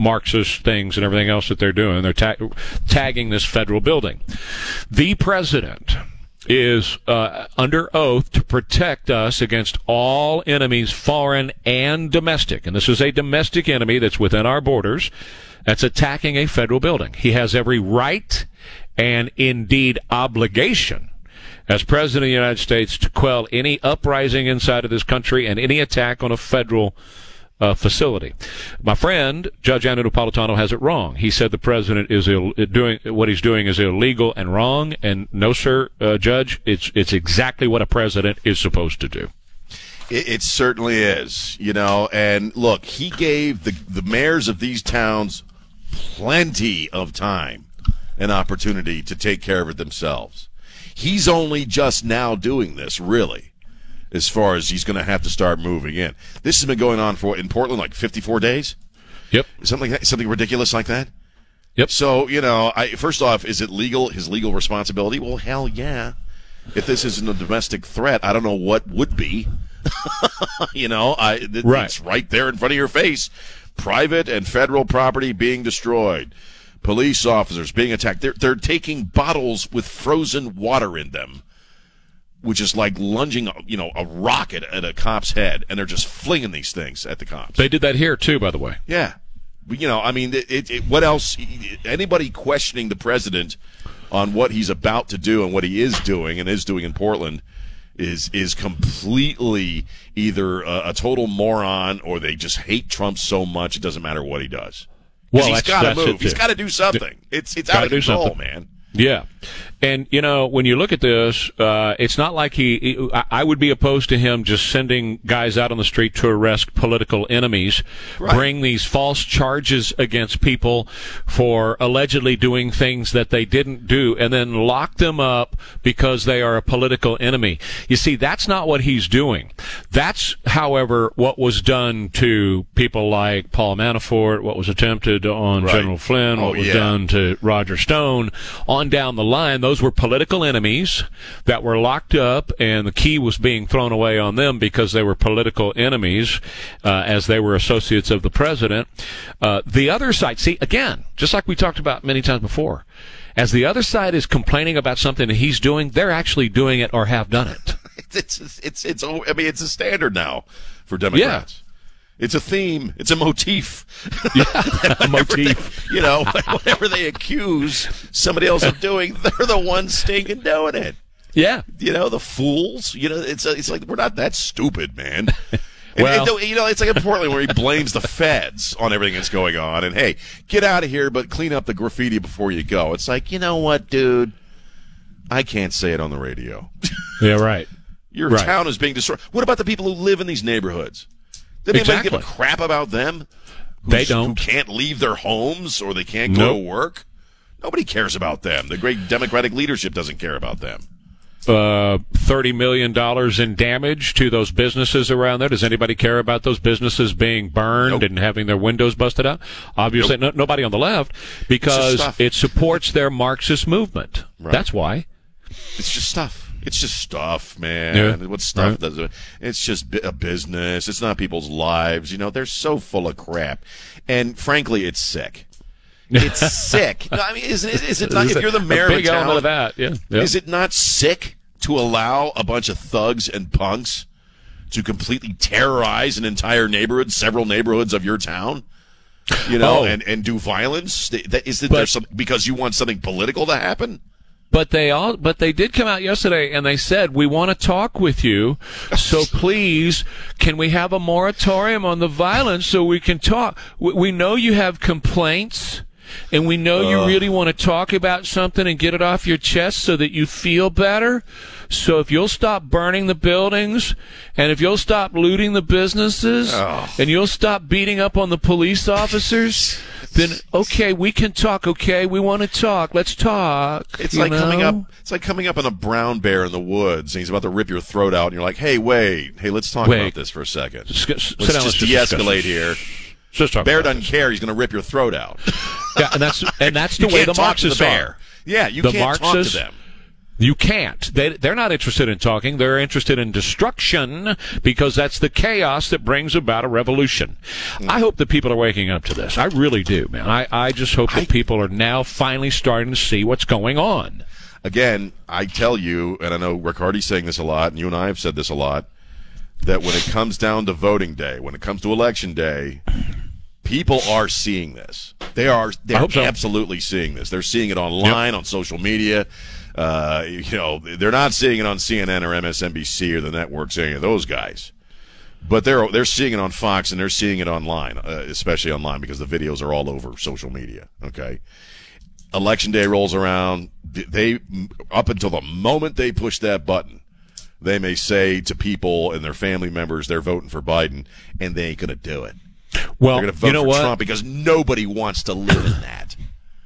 Marxist things and everything else that they're doing. They're ta- tagging this federal building. The president is uh, under oath to protect us against all enemies, foreign and domestic. And this is a domestic enemy that's within our borders that's attacking a federal building. He has every right and indeed obligation as President of the United States to quell any uprising inside of this country and any attack on a federal uh, facility. My friend, Judge Andrew Napolitano, has it wrong. He said the president is Ill- doing what he's doing is illegal and wrong. And no, sir, uh, Judge, it's it's exactly what a president is supposed to do. It, it, certainly is, you know. And look, he gave the the mayors of these towns plenty of time and opportunity to take care of it themselves. He's only just now doing this, really, as far as he's going to have to start moving in. This has been going on for in Portland like 54 days. Yep, something like that, something ridiculous like that. Yep. So you know, I, first off, is it legal? His legal responsibility? Well, hell yeah. If this isn't a domestic threat, I don't know what would be. you know, I it, right. it's right there in front of your face. Private and federal property being destroyed police officers being attacked. They're, they're taking bottles with frozen water in them, which is like lunging, you know, a rocket at a cop's head, and they're just flinging these things at the cops. They did that here too, by the way. Yeah, you know, I mean, it, it, what else? Anybody questioning the president on what he's about to do and what he is doing and is doing in Portland is is completely either a, a total moron or they just hate Trump so much it doesn't matter what he does. Well, he's got to move. He's got to do something. It's it's out of control, man. Yeah. And, you know, when you look at this, uh, it's not like he, I would be opposed to him just sending guys out on the street to arrest political enemies, right. bring these false charges against people for allegedly doing things that they didn't do, and then lock them up because they are a political enemy. You see, that's not what he's doing. That's, however, what was done to people like Paul Manafort, what was attempted on right. General Flynn, oh, what was yeah. done to Roger Stone, on down the line those were political enemies that were locked up, and the key was being thrown away on them because they were political enemies, uh, as they were associates of the president. Uh, the other side, see, again, just like we talked about many times before, as the other side is complaining about something that he's doing, they're actually doing it or have done it. It's, it's, it's, it's, I mean, it's a standard now for Democrats. Yeah. It's a theme. It's a motif. Yeah, a motif. They, you know, whatever they accuse somebody else of doing, they're the ones stinking doing it. Yeah. You know, the fools. You know, it's it's like we're not that stupid, man. And, well, and, you know, it's like in Portland where he blames the feds on everything that's going on. And hey, get out of here, but clean up the graffiti before you go. It's like, you know what, dude? I can't say it on the radio. Yeah, right. Your right. town is being destroyed. What about the people who live in these neighborhoods? Did anybody exactly. give a crap about them? They don't. Who can't leave their homes or they can't go nope. to work? Nobody cares about them. The great Democratic leadership doesn't care about them. Uh, $30 million in damage to those businesses around there. Does anybody care about those businesses being burned nope. and having their windows busted out? Obviously, nope. no, nobody on the left because it supports their Marxist movement. Right. That's why. It's just stuff. It's just stuff, man. Yeah. What stuff right. does it? It's just a business. It's not people's lives. You know, they're so full of crap, and frankly, it's sick. It's sick. No, I mean, is, is, is it not? If you're the mayor of town, of that, yeah. yeah. Is it not sick to allow a bunch of thugs and punks to completely terrorize an entire neighborhood, several neighborhoods of your town? You know, oh. and, and do violence? Is it there some because you want something political to happen? But they all, but they did come out yesterday and they said, we want to talk with you. So please, can we have a moratorium on the violence so we can talk? We know you have complaints and we know you uh. really want to talk about something and get it off your chest so that you feel better. So if you'll stop burning the buildings and if you'll stop looting the businesses oh. and you'll stop beating up on the police officers, then okay, we can talk. Okay, we want to talk. Let's talk. It's like know? coming up. It's like coming up on a brown bear in the woods, and he's about to rip your throat out, and you're like, "Hey, wait, hey, let's talk wait. about this for a second. let's just de-escalate here." Just talk bear doesn't care. He's going to rip your throat out. yeah, and that's and that's the way the Marxists the bear. are. Yeah, you the can't Marxists, talk to them. You can't. They, they're not interested in talking. They're interested in destruction because that's the chaos that brings about a revolution. I hope that people are waking up to this. I really do, man. I, I just hope that people are now finally starting to see what's going on. Again, I tell you, and I know Riccardi's saying this a lot, and you and I have said this a lot, that when it comes down to voting day, when it comes to election day, people are seeing this. They are they're so. absolutely seeing this. They're seeing it online, on social media. Uh, you know, they're not seeing it on CNN or MSNBC or the networks, any of those guys. But they're they're seeing it on Fox and they're seeing it online, uh, especially online because the videos are all over social media. Okay, election day rolls around. They up until the moment they push that button, they may say to people and their family members they're voting for Biden, and they ain't gonna do it. Well, They're gonna vote you know for what? Trump because nobody wants to live in that.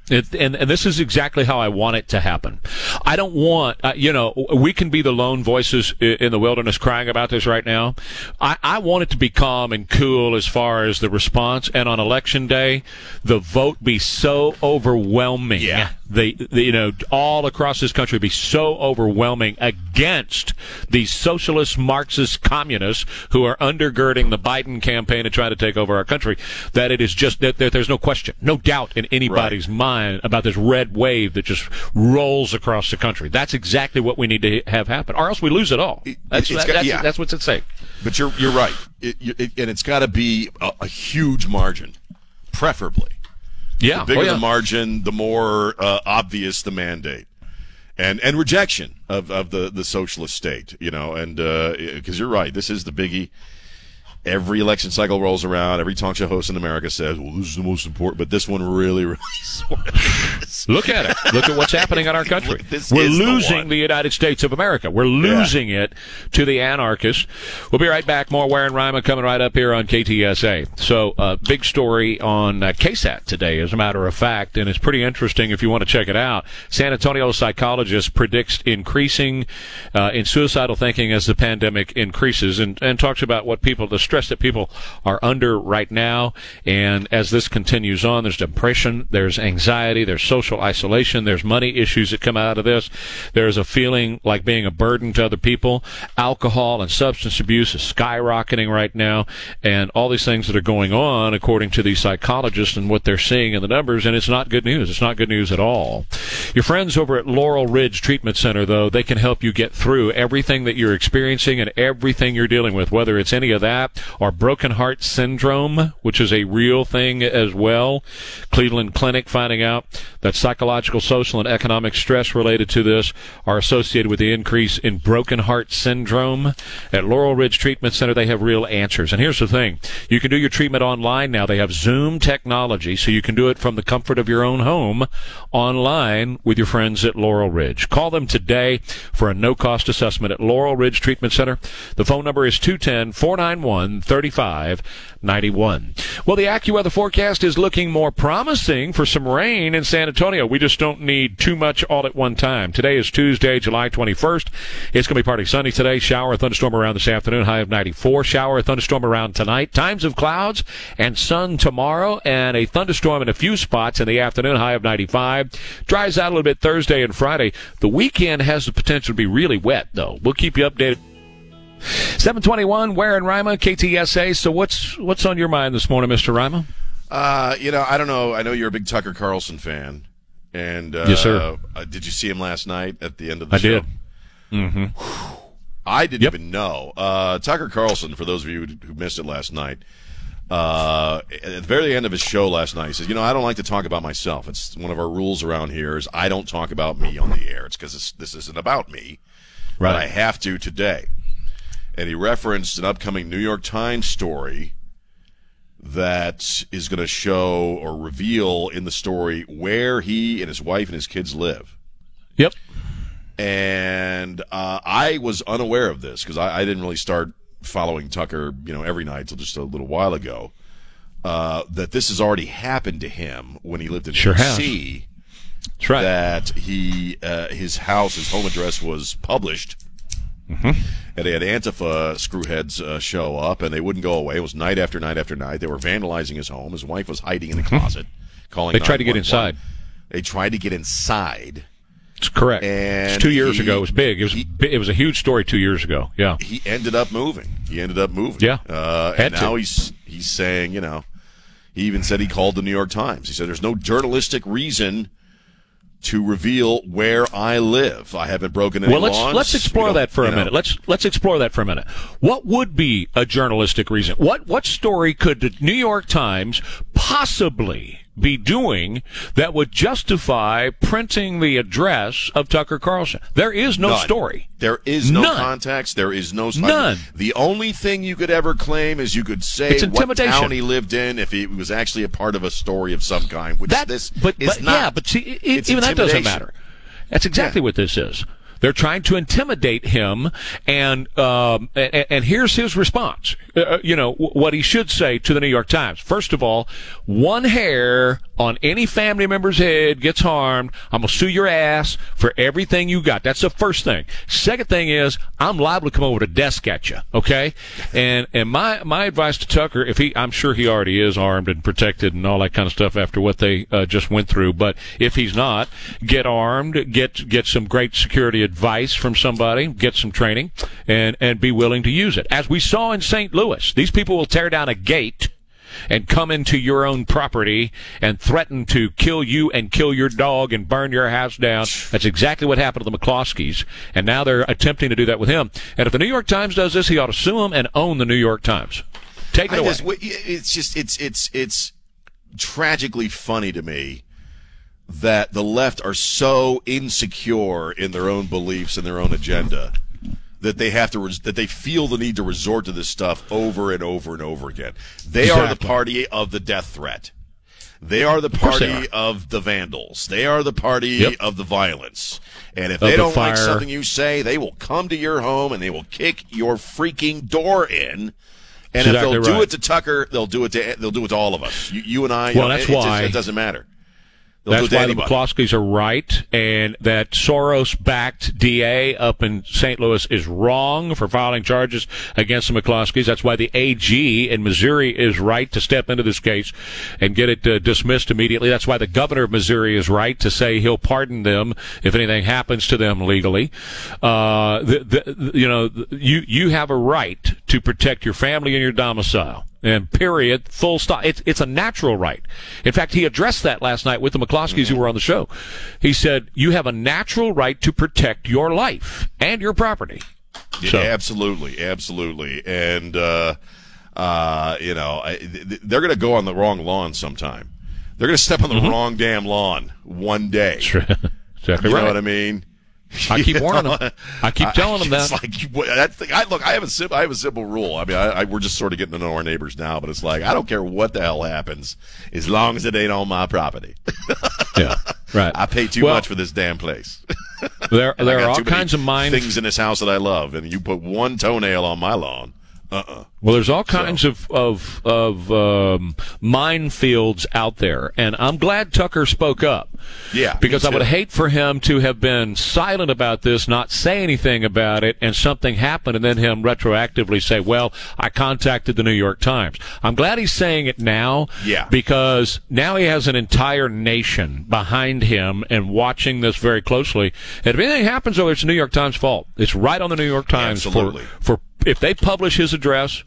It, and, and this is exactly how I want it to happen. I don't want, uh, you know, we can be the lone voices in the wilderness crying about this right now. I, I want it to be calm and cool as far as the response. And on election day, the vote be so overwhelming. Yeah. They, they, you know, all across this country be so overwhelming against these socialist, Marxist, communists who are undergirding the Biden campaign to try to take over our country that it is just that, that there's no question, no doubt in anybody's mind about this red wave that just rolls across the country. That's exactly what we need to have happen, or else we lose it all. That's, that- got- that's, yeah. that's what's at stake. But you're you're right, it, it, and it's got to be a, a huge margin, preferably. Yeah, The bigger oh, yeah. the margin, the more uh, obvious the mandate, and and rejection of, of the, the socialist state. You know, and because you're right, this is the biggie. Every election cycle rolls around. Every talk show host in America says, "Well, this is the most important," but this one really, really sort of is. Look at it. Look at what's happening in our country. We're is the losing the, United States of America. We're losing it to the anarchists. We'll be right back. More Ware and Rima coming right up here on KTSA. So, uh, big story on uh, KSAT today, as a matter of fact, and it's pretty interesting if you want to check it out. San Antonio psychologist predicts increasing uh, in suicidal thinking as the pandemic increases, and, and talks about what people, the stress that people are under right now, and as this continues on, there's depression, there's anxiety, there's social isolation, there's money issues that come out of this. There's a feeling like being a burden to other people. Alcohol and substance abuse is skyrocketing right now, and all these things that are going on, according to these psychologists and what they're seeing in the numbers, and it's not good news. It's not good news at all. Your friends over at Laurel Ridge Treatment Center, though, they can help you get through everything that you're experiencing and everything you're dealing with, whether it's any of that or broken heart syndrome, which is a real thing as well. Cleveland Clinic finding out that psychological, social, and economic stress related to this are associated with the increase in broken heart syndrome. At Laurel Ridge Treatment Center, they have real answers. And here's the thing you can do your treatment online now. They have Zoom technology, so you can do it from the comfort of your own home online with your friends at Laurel Ridge. Call them today for a no cost assessment at Laurel Ridge Treatment Center. The phone number is 210 491 3591. Well, the AccuWeather forecast is looking more promising for some rain in San Antonio. We just don't need too much all at one time. Today is Tuesday, July 21st. It's going to be partly sunny today. Shower thunderstorm around this afternoon. High of 94. Shower thunderstorm around tonight. Times of clouds and sun tomorrow and a thunderstorm in a few spots in the afternoon. High of 95. Dries out a little bit Thursday and Friday. The weekend has the potential to be really wet, though. We'll keep you updated. 721, Ware and Rima, KTSA. So what's what's on your mind this morning, Mr. Rima? Uh, you know, I don't know. I know you're a big Tucker Carlson fan, and uh, Yes, sir. Uh, did you see him last night at the end of the I show? did. Mm-hmm. I didn't Yep. even know. Uh, Tucker Carlson, for those of you who missed it last night, uh, at the very end of his show last night, he says, "You know, I don't like to talk about myself. It's one of our rules around here is I don't talk about me on the air. It's because this isn't about me, but I have to today." And he referenced an upcoming New York Times story that is going to show or reveal in the story where he and his wife and his kids live Yep. and uh, I was unaware of this because I, I didn't really start following Tucker, you know, every night till just a little while ago. Uh, that this has already happened to him when he lived in Sure. D.C. Right. That he uh, his house, his home address was published, Mm-hmm. and they had Antifa screwheads uh, show up, and they wouldn't go away. It was night after night after night. They were vandalizing his home. His wife was hiding in the closet, calling. Mm-hmm. They tried to get inside. They tried to get inside. It's correct. And it's two years he- ago. It was big. It was he- it was a huge story two years ago. Yeah. he ended up moving. He ended up moving. Yeah. Uh, and now to. he's he's saying, you know, he even said he called the New York Times. He said, "There's no journalistic reason to reveal where I live. I haven't broken any Well, let's laws. let's explore that for a you know." minute. Let's let's explore that for a minute. What would be a journalistic reason? What what story could the New York Times possibly be doing that would justify printing the address of Tucker Carlson? There is no None. story. There is no None. context. There is no None. The only thing you could ever claim is you could say what town he lived in if he was actually a part of a story of some kind. Which That, this but, is but not. yeah, but see, e- even that doesn't matter. That's exactly Yeah. what this is. They're trying to intimidate him, and um, and, and here's his response. Uh, you know what he should say to the New York Times. First of all, one hair on any family member's head gets harmed, I'm gonna sue your ass for everything you got. That's the first thing. Second thing is I'm liable to come over to desk at you. Okay, and and my my advice to Tucker, if he, I'm sure he already is armed and protected and all that kind of stuff after what they uh, just went through. But if he's not, get armed, get get some great security advice from somebody, get some training, and and be willing to use it. As we saw in St. Louis, these people will tear down a gate and come into your own property and threaten to kill you and kill your dog and burn your house down. That's exactly what happened to the McCloskeys. And now they're attempting to do that with him. And if the New York Times does this, he ought to sue him and own the New York Times. Take it I away. just, it's just it's it's it's tragically funny to me that the left are so insecure in their own beliefs and their own agenda that they have to res- that they feel the need to resort to this stuff over and over and over again. They are the party of the death threat. They are the party of the vandals. They are the party Yep. of the violence. And if Of they the don't like something you say, they will come to your home and they will kick your freaking door in. And if Exactly they'll do it to Tucker, they'll do it to they'll do it to all of us. You, you and I. you Well, know, that's it, it just- why- it doesn't matter. They'll That's why the. McCloskeys are right, and that Soros-backed DA up in St. Louis is wrong for filing charges against the McCloskeys. That's why the AG in Missouri is right to step into this case and get it uh, dismissed immediately. That's why the governor of Missouri is right to say he'll pardon them if anything happens to them legally. Uh, the, the, you know, you you have a right to protect your family and your domicile. And period, full stop. It's, it's a natural right. In fact, he addressed that last night with the McCloskeys who were on the show. He said, you have a natural right to protect your life and your property. Yeah, absolutely, absolutely, and uh, uh, you know I, they're going to go on the wrong lawn sometime. They're going to step on the wrong damn lawn one day. exactly You right. know what I mean? I keep warning them. I keep telling them It's that. like that thing, I look. I have a sim, I have a simple rule. I mean, I, I, we're just sort of getting to know our neighbors now, but it's like I don't care what the hell happens, as long as it ain't on my property. yeah, right. I pay too Well, much for this damn place. There, there are all kinds of mind. things in this house that I love, and you put one toenail on my lawn. Uh-uh. Well, there's all kinds of of of um, minefields out there, and I'm glad Tucker spoke up. Yeah, because I would hate for him to have been silent about this, not say anything about it, and something happened, and then him retroactively say, "Well, I contacted the New York Times." I'm glad he's saying it now, Yeah. because now he has an entire nation behind him and watching this very closely. And if anything happens, over, it's the New York Times' fault. It's right on the New York Times Absolutely. for for if they publish his address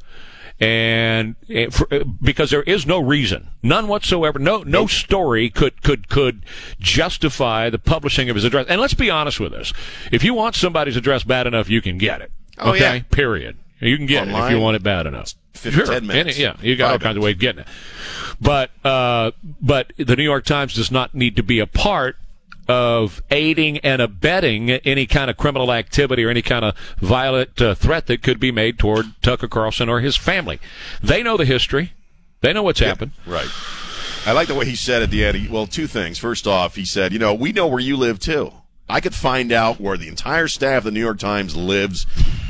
and for, eh, because there is no reason, none whatsoever, no no story could could could justify the publishing of his address. And let's be honest with this: if you want somebody's address bad enough, you can get it. Oh, okay, yeah. period. You can get it if you want it bad enough. Fif- Sure. minutes. Any- yeah, you got all kinds of ways of getting it. But uh, but the New York Times does not need to be a part of aiding and abetting any kind of criminal activity or any kind of violent uh, threat that could be made toward Tucker Carlson or his family. They know the history. They know what's happened. Right. I like the way he said at the end. He, well, two things. First off, he said, you know, we know where you live too. I could find out where the entire staff of the New York Times lives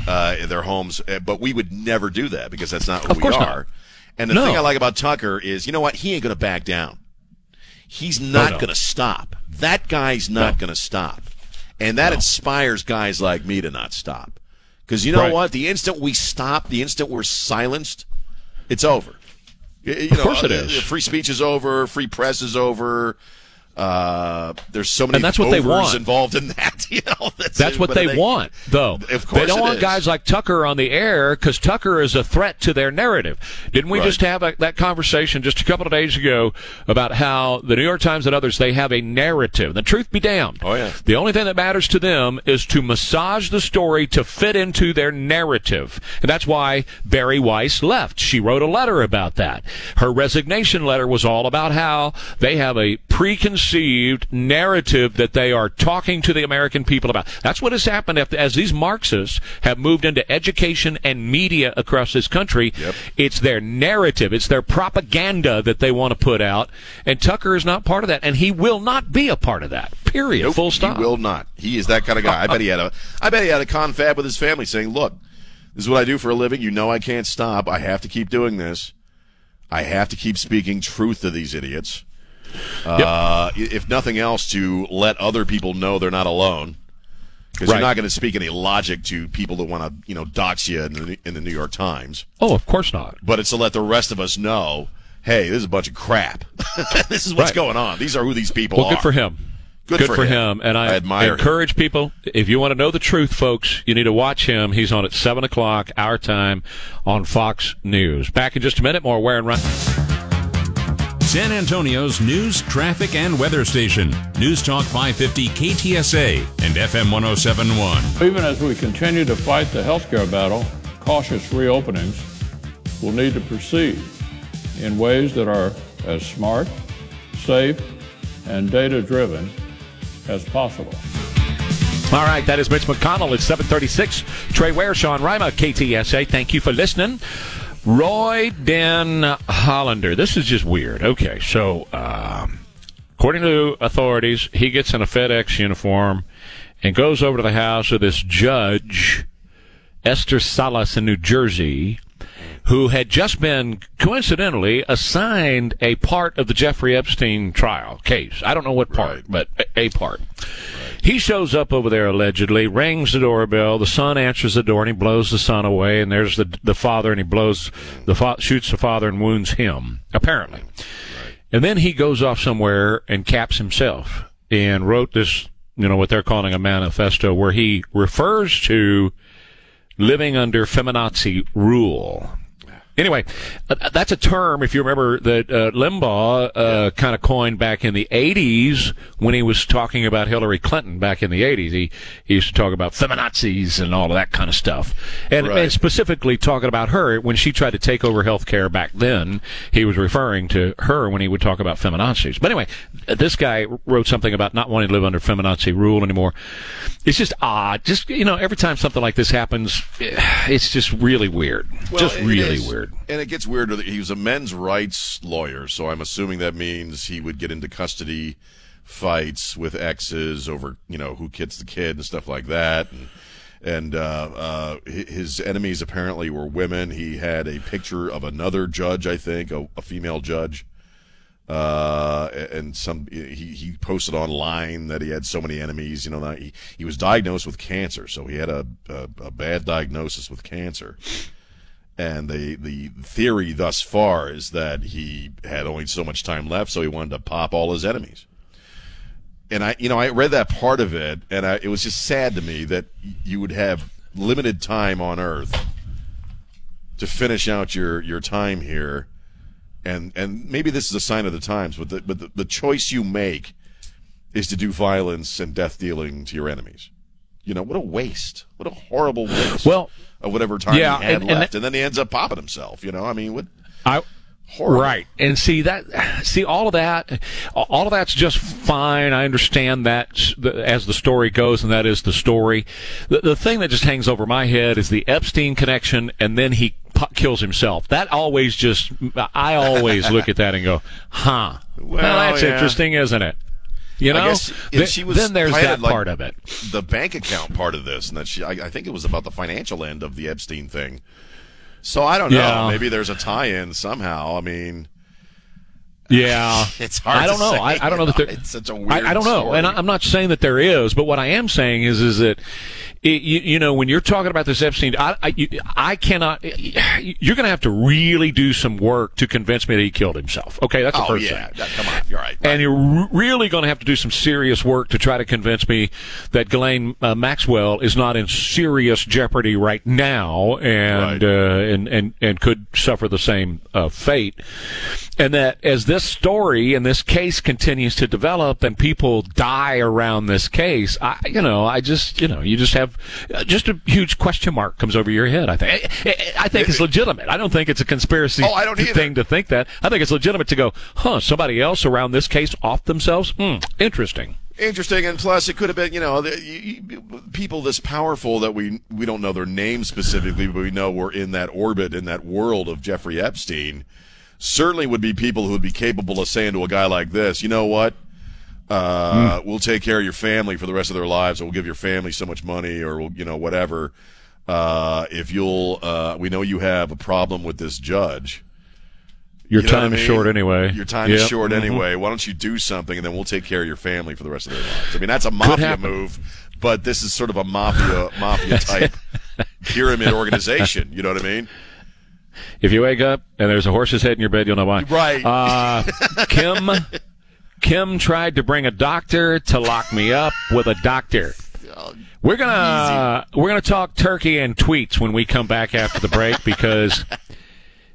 uh, in their homes, uh, but we would never do that because that's not who we course not. are. And the No. thing I like about Tucker is, you know what? He ain't going to back down. He's not no. going to stop. That guy's not No. going to stop. And that inspires guys like me to not stop. Because you know Right. what? The instant we stop, the instant we're silenced, it's over. You Of course it uh. Free speech is over. Free press is over. Uh, there's so many And that's what they want. involved in that. You know, That's what but they, want, though. Of course they don't want is. guys like Tucker on the air because Tucker is a threat to their narrative. Didn't we Right. just have a, that conversation just a couple of days ago about how the New York Times and others they have a narrative? The truth be damned. Oh, yeah. The only thing that matters to them is to massage the story to fit into their narrative, and that's why Bari Weiss left. She wrote a letter about that. Her resignation letter was all about how they have a preconceived narrative that they are talking to the American people about. That's what has happened after, as these Marxists have moved into education and media across this country. Yep. It's their narrative, it's their propaganda that they want to put out, and Tucker is not part of that, and he will not be a part of that. Period. Nope, Full stop. He will not. He is that kind of guy. I bet he had a. I bet he had a confab with his family, saying, "Look, this is what I do for a living. You know, I can't stop. I have to keep doing this. I have to keep speaking truth to these idiots. Uh, If nothing else, to let other people know they're not alone." Because Right. you're not going to speak any logic to people that want to, you know, dox you in the, in the New York Times. Oh, of course not. But it's to let the rest of us know, hey, this is a bunch of crap. this is what's Right. going on. These are who these people Well, are. good for him. Good for him. And I, I admire him. encourage people, if you want to know the truth, folks, you need to watch him. He's on at 7 o'clock, our time, on Fox News. Back in just a minute, more Where and Run. San Antonio's news, traffic, and weather station. News Talk 550 KTSA and FM 1071. Even as we continue to fight the healthcare battle, cautious reopenings will need to proceed in ways that are as smart, safe, and data driven as possible. All right, that is Mitch McConnell at 736. Trey Ware, Sean Rima, KTSA. Thank you for listening. Roy Den Hollander. This is just weird. Okay, so um, according to authorities, he gets in a FedEx uniform and goes over to the house of this judge, Esther Salas in New Jersey, who had just been coincidentally assigned a part of the Jeffrey Epstein trial case. I don't know what part, Right. but a- a part. He shows up over there allegedly, rings the doorbell. The son answers the door and he blows the son away. And there's the the father and he blows the fa- shoots the father and wounds him apparently. And then he goes off somewhere and caps himself and wrote this, you know, what they're calling a manifesto where he refers to living under feminazi rule. Anyway, uh, that's a term, if you remember, that uh, Limbaugh uh, kind of coined back in the 80s when he was talking about Hillary Clinton back in the 80s. He, he used to talk about feminazis and all of that kind of stuff. And, Right. and specifically talking about her when she tried to take over health care back then, he was referring to her when he would talk about feminazis. But anyway, this guy wrote something about not wanting to live under feminazi rule anymore. It's just odd. Just, you know, every time something like this happens, eh, it's just really weird. just really is. weird. And it gets weirder. that He was a men's rights lawyer, so I'm assuming that means he would get into custody fights with exes over, you know, who gets the kid and stuff like that. And, and uh, uh, his enemies apparently were women. He had a picture of another judge, I think, a, a female judge. Uh, and some he, he posted online that he had so many enemies. You know, he, he was diagnosed with cancer, so he had a, a, a bad diagnosis with cancer and the the theory thus far is that he had only so much time left, so he wanted to pop all his enemies. And I, you know, I read that part of it, and I, it was just sad to me that you would have limited time on Earth to finish out your your time here, and and maybe this is a sign of the times, but the, but the, the choice you make is to do violence and death dealing to your enemies. You know, what a waste! What a horrible waste! Well, of whatever time yeah, he had and- and left, that- and then he ends up popping himself. You know, I mean, what I horrible. right and see that see all of that all of that's just fine i understand that as the story goes and that is the story the, the thing that just hangs over my head is the epstein connection and then he kills himself that always just i always look at that and go huh well, Well, that's yeah. interesting isn't it you know I guess if Th- she was then there's that like part of it the bank account part of this, and that she, I, I think it was about the financial end of the Epstein thing. So I don't know. Yeah. Maybe there's a tie-in somehow. I mean, Yeah, It's hard. I don't to know. say, I, I don't know that there. It's such a weird. I, I don't know, story. and I, I'm not saying that there is, but what I am saying is, is that it, you, you know when you're talking about this Epstein, I, I, you, I cannot. You're going to have to really do some work to convince me that he killed himself. Okay, that's the Oh first yeah, thing. that- come on, you're right. And you're re- really going to have to do some serious work to try to convince me that Ghislaine uh, Maxwell is not in serious jeopardy right now, and Right. uh, and and and could suffer the same uh, fate. And that as this story and this case continues to develop, and people die around this case, I you know I just you know you just have uh, just a huge question mark comes over your head. I think I, think it's legitimate. I don't think it's a conspiracy Oh, I don't either. thing to think that. I think it's legitimate to go, huh? Somebody else around this case off themselves? Hmm, interesting. Interesting, and plus it could have been, you know, the, you- people this powerful that we we don't know their names specifically, but we know we're in that orbit, in that world of Jeffrey Epstein. Certainly would be people who would be capable of saying to a guy like this, you know what? Uh, We'll take care of your family for the rest of their lives, or we'll give your family so much money, or we'll, you know, whatever. Uh, if you'll, uh, we know you have a problem with this judge. Your You know time I is mean? short anyway. Your time is Yep. short Mhm. anyway. Why don't you do something and then we'll take care of your family for the rest of their lives? I mean, that's a mafia move, but this is sort of a mafia mafia type pyramid organization. You know what I mean? If you wake up and there's a horse's head in your bed, you'll know why. Right. Uh, Kim, Kim tried to bring a doctor to lock me up with a doctor. We're gonna we're gonna talk turkey and tweets when we come back after the break because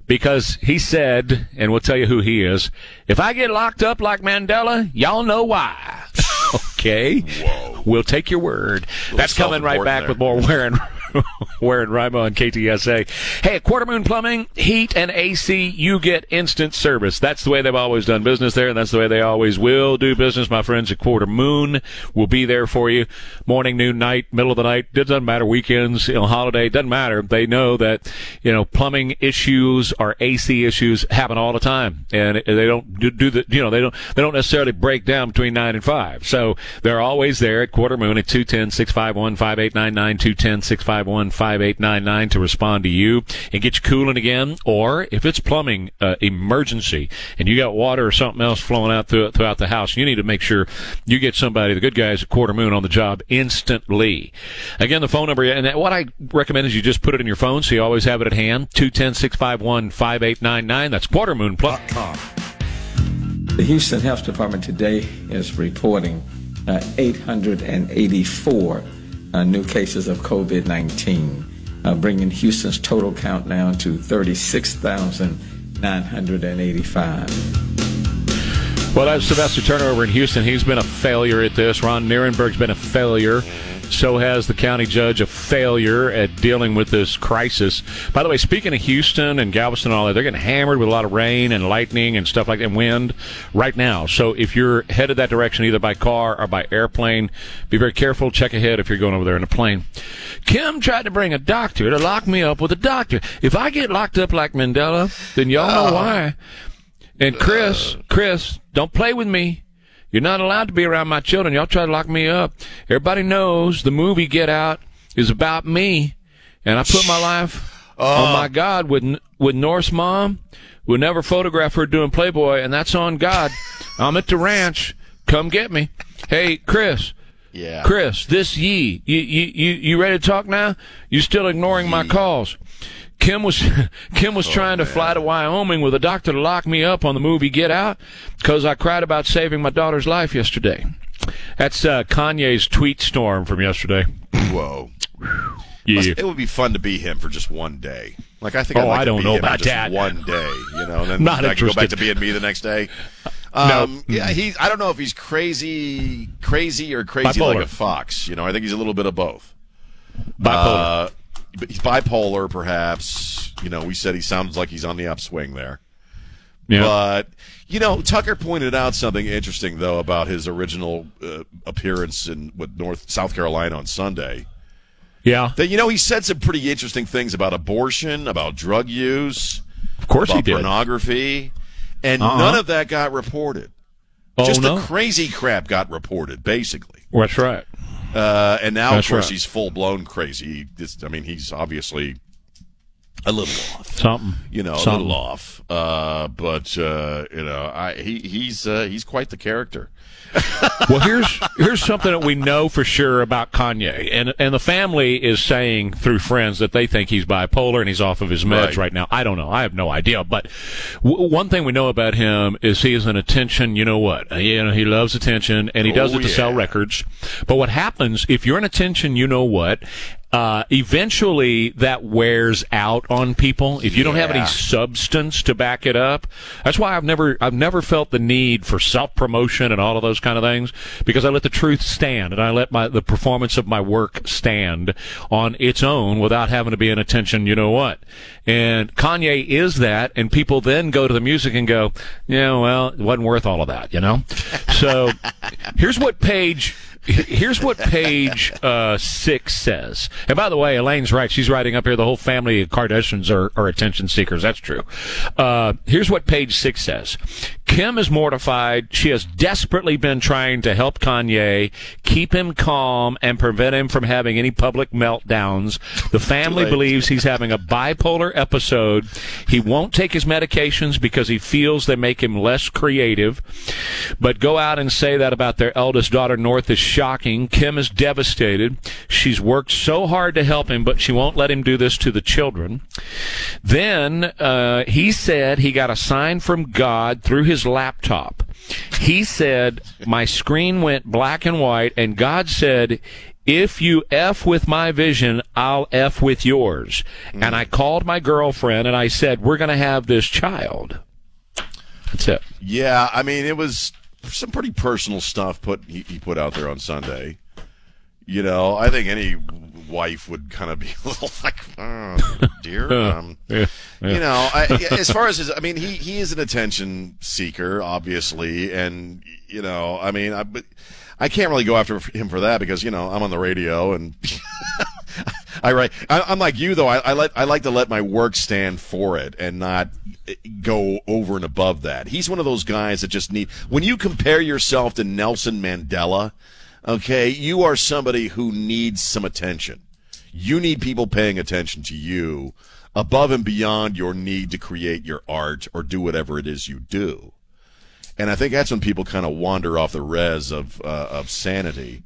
because he said, and we'll tell you who he is. If I get locked up like Mandela, y'all know why. okay. Whoa. We'll take your word. That's coming right back there. with more wearing Ware and Rima on KTSA. Hey, Quarter Moon Plumbing, heat and AC, you get instant service. That's the way they've always done business there, and that's the way they always will do business. My friends at Quarter Moon will be there for you. Morning, noon, night, middle of the night. It doesn't matter. Weekends, you know, holiday, doesn't matter. They know that, you know, plumbing issues or AC issues happen all the time. And they don't do, the, you know, they don't, they don't necessarily break down between nine and five. So they're always there at Quarter Moon at 210-651-5899, 210-651-5899 to respond to you and get you cooling again. Or if it's plumbing uh, emergency and you got water or something else flowing out through, throughout the house, you need to make sure you get somebody, the good guys at Quarter Moon on the job instantly. Again, the phone number, and what I recommend is you just put it in your phone so you always have it at hand. 210-651-5899. That's Quarter Moon Plus. The Houston Health Department today is reporting uh, 884 uh, new cases of COVID 19, uh, bringing Houston's total count down to 36,985. Well, that's Sylvester Turner over in Houston. He's been a failure at this. Ron Nirenberg's been a failure. So has the county judge a failure at dealing with this crisis. By the way, speaking of Houston and Galveston and all that, they're getting hammered with a lot of rain and lightning and stuff like that, and wind right now. So if you're headed that direction, either by car or by airplane, be very careful. Check ahead if you're going over there in a plane. Kim tried to bring a doctor to lock me up with a doctor. If I get locked up like Mandela, then y'all know oh. why. And Chris, Chris, don't play with me. You're not allowed to be around my children. Y'all try to lock me up. Everybody knows the movie Get Out is about me, and I put my life on uh. my God with with Norse mom. We'll never photograph her doing Playboy, and that's on God. I'm at the ranch. Come get me. Hey, Chris. Yeah. Chris, this ye. You, you, you, you ready to talk now? You still ignoring my calls. Kim was Kim was trying to fly to Wyoming with a doctor to lock me up on the movie Get Out because I cried about saving my daughter's life yesterday. That's uh, Kanye's tweet storm from yesterday. Whoa. Yeah. It would be fun to be him for just one day. Like I think. Oh, I'd like I don't be know about just that. One day, you know, and then Not I can go back to being me the next day. No. Um, Yeah, he. I don't know if he's crazy, crazy or crazy Bipolar. like a fox. You know, I think he's a little bit of both. Bipolar. Uh, he's bipolar, perhaps. You know, we said he sounds like he's on the upswing there. yeah. But you know, Tucker pointed out something interesting though about his original uh, appearance in what North South Carolina on Sunday. yeah. That you know, he said some pretty interesting things about abortion, about drug use, Of course he did. pornography, and Uh-huh. none of that got reported. Oh Just no. the crazy crap got reported, basically. That's right. Uh, and now, That's of course, right. he's full blown crazy. I mean, he's obviously a little off. Something. You know, Something. a little off. Uh, but uh, you know, I he he's uh, he's quite the character. Well, here's here's something that we know for sure about Kanye, and and the family is saying through friends that they think he's bipolar and he's off of his meds Right. right, now. I don't know. I have no idea. But w- one thing we know about him is he is an attention. You know what? Uh, You know he loves attention, and he does Oh, it to sell records. But what happens if you're an attention? You know what? Uh, eventually, that wears out on people. If you don't have any substance to back it up. That's why I've never I've never felt the need for self promotion and all of those kind of things because I let the truth stand and I let my the performance of my work stand on its own without having to be an attention. You know what? And Kanye is that, and people then go to the music and go, yeah, well, it wasn't worth all of that, you know. So here's what page. Here's what page uh, six says. And by the way, Elaine's right. She's writing up here the whole family of Kardashians are, are attention seekers. That's true. Uh, here's what page six says. Kim is mortified. She has desperately been trying to help Kanye keep him calm and prevent him from having any public meltdowns. The family believes he's having a bipolar episode. He won't take his medications because he feels they make him less creative. But go out and say that about their eldest daughter, North, is shocking. Kim is devastated. She's worked so hard to help him, but she won't let him do this to the children. Then uh, he said he got a sign from God through his laptop. He said, My screen went black and white, and God said, if you F with my vision, I'll F with yours. And I called my girlfriend and I said, We're going to have this child. That's it. Yeah, I mean, it was some pretty personal stuff put he, he put out there on Sunday. You know, I think any wife would kind of be a little like, oh, dear. Um, Yeah. You know, I, as far as his, I mean, he he is an attention seeker, obviously, and you know, I mean, I but I can't really go after him for that because you know I'm on the radio and. I write. I, I'm like you though. I, I let I like to let my work stand for it and not eh, go over and above that. He's one of those guys that just need. When you compare yourself to Nelson Mandela, okay, you are somebody who needs some attention. You need people paying attention to you above and beyond your need to create your art or do whatever it is you do. And I think that's when people kind of wander off the res of uh, of sanity,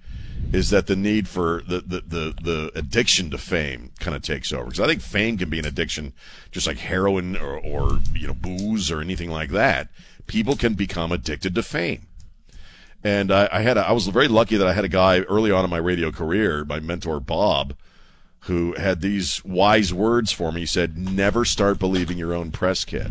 is that the need for the the the, the addiction to fame kind of takes over. Because I think fame can be an addiction, just like heroin or, or you know booze or anything like that. People can become addicted to fame. And I, I had a, I was very lucky that I had a guy early on in my radio career, my mentor Bob, who had these wise words for me. He said, "Never start believing your own press kit."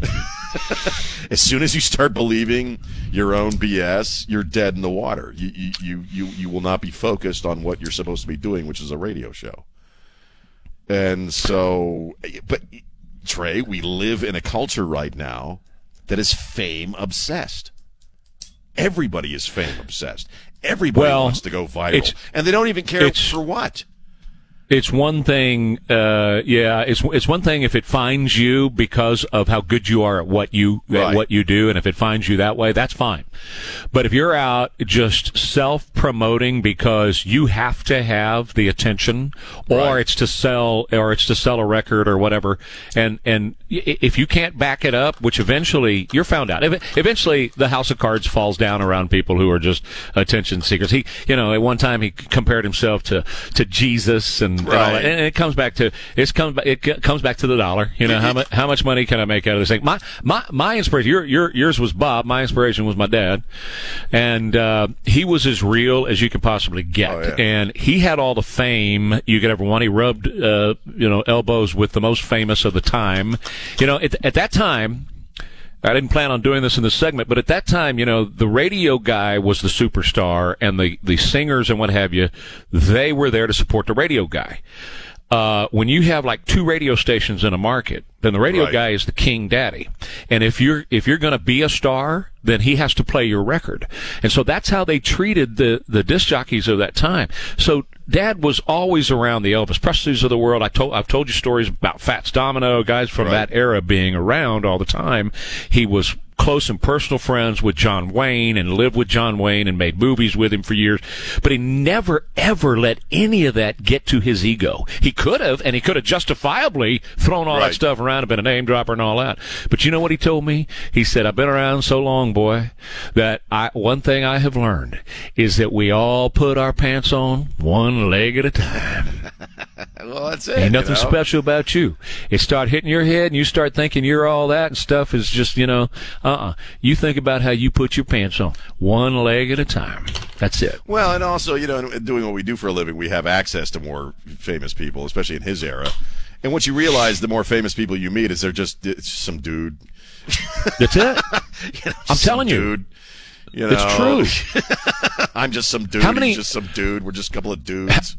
as soon as you start believing your own BS, you're dead in the water. You, you, you, you, you will not be focused on what you're supposed to be doing, which is a radio show. And so, but Trey, we live in a culture right now that is fame obsessed. Everybody is fame obsessed. Everybody Well, wants to go viral, and they don't even care for what. It's one thing, uh, yeah. It's it's one thing if it finds you because of how good you are at what you Right. at what you do, and if it finds you that way, that's fine. But if you're out just self promoting because you have to have the attention, or Right. it's to sell, or it's to sell a record or whatever, and and if you can't back it up, which eventually you're found out. Eventually, the house of cards falls down around people who are just attention seekers. He, you know, at one time he compared himself to to Jesus and, and all Right. that. And it comes back to it's comes it comes back to the dollar. You know how much how much money can I make out of this thing? My my my inspiration. Your your yours was Bob. My inspiration was my dad, and uh, he was as real as you could possibly get. Oh, yeah. And he had all the fame you could ever want. He rubbed uh, you know elbows with the most famous of the time. You know at, at that time. I didn't plan on doing this in the segment, but at that time, you know, the radio guy was the superstar and the, the singers and what have you, they were there to support the radio guy. Uh, when you have like two radio stations in a market, then the radio Right. guy is the king daddy. And if you're, if you're going to be a star, then he has to play your record. And so that's how they treated the, the disc jockeys of that time. So dad was always around the Elvis Presleys of the world. I told, I've told you stories about Fats Domino, guys from Right. that era being around all the time. He was close and personal friends with John Wayne and lived with John Wayne and made movies with him for years. But he never, ever let any of that get to his ego. He could have, and he could have justifiably thrown all that stuff around and been a name dropper and all that. But you know what he told me? He said, I've been around so long, boy, that I, one thing I have learned is that we all put our pants on one leg at a time. Well, that's it. Ain't you nothing know? special about you. It start hitting your head and you start thinking you're all that and stuff is just, you know, uh-uh. You think about how you put your pants on one leg at a time. That's it. Well, and also, you know, doing what we do for a living, we have access to more famous people, especially in his era. And what you realize, the more famous people you meet, is they're just it's some dude. That's it. You know, I'm telling you. dude. You It's true. I'm just some dude. How many- He's just some dude. We're just a couple of dudes.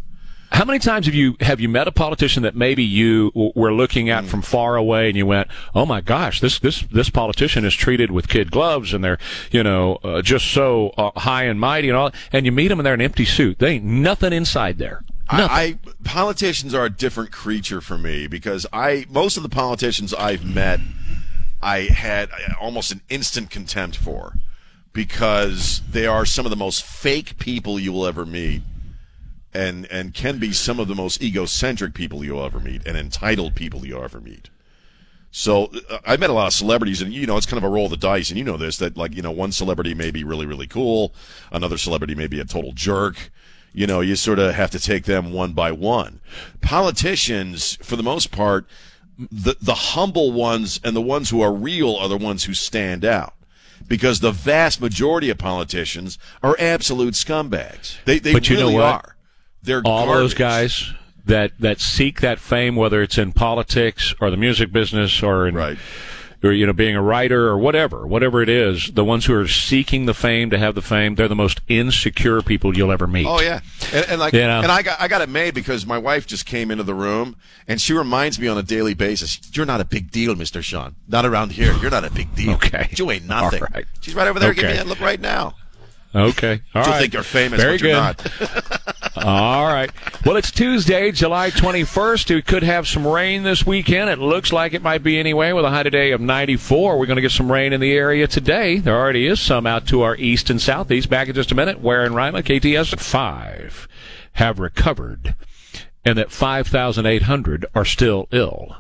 How many times have you have you met a politician that maybe you w- were looking at from far away and you went, "Oh my gosh, this this this politician is treated with kid gloves and they're you know uh, just so uh, high and mighty and all," and you meet them and they're in an empty suit. They ain't nothing inside there. I, I politicians are a different creature for me because I most of the politicians I've met, I had almost an instant contempt for because they are some of the most fake people you will ever meet. And, and can be some of the most egocentric people you'll ever meet and entitled people you'll ever meet. So uh, I met a lot of celebrities, and you know it's kind of a roll of the dice, and you know this that like you know one celebrity may be really really cool, another celebrity may be a total jerk. You know, you sort of have to take them one by one. Politicians, for the most part, the the humble ones and the ones who are real are the ones who stand out. Because the vast majority of politicians are absolute scumbags. They they But you know really what? are. They're all those guys that that seek that fame, whether it's in politics or the music business or in Right. or you know being a writer or whatever, whatever it is, the ones who are seeking the fame to have the fame, they're the most insecure people you'll ever meet. Oh yeah, and, and like, You know? and I got I got it made because my wife just came into the room and she reminds me on a daily basis. You're not a big deal, Mister Sean. Not around here. You're not a big deal. Okay. you ain't nothing. Right. She's right over there. Give me that look right now. Okay, all You'll right. think you're famous, Very but you're good. not. All right. Well, it's Tuesday, July 21st. We could have some rain this weekend. It looks like it might be anyway with a high today of 94. We're going to get some rain in the area today. There already is some out to our east and southeast. Back in just a minute. Ware and Rima, KTS 5 have recovered and that 5,800 are still ill.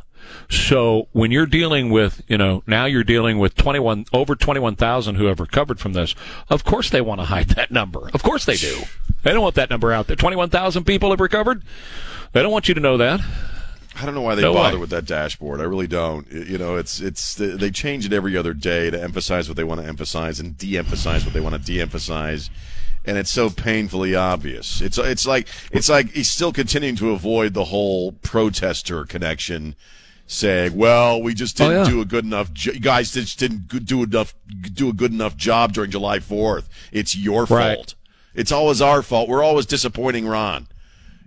So when you're dealing with, you know, now you're dealing with 21 over 21,000 who have recovered from this. Of course they want to hide that number. Of course they do. They don't want that number out there. 21,000 people have recovered. They don't want you to know that. I don't know why they No bother way. with that dashboard. I really don't. You know, it's it's they change it every other day to emphasize what they want to emphasize and de-emphasize what they want to de-emphasize, and it's so painfully obvious. It's it's like it's like he's still continuing to avoid the whole protester connection, saying, "Well, we just Oh, didn't yeah. do a good enough. Jo- you guys just didn't do enough do a good enough job during July Fourth. It's your Right. fault. It's always our fault. We're always disappointing Ron."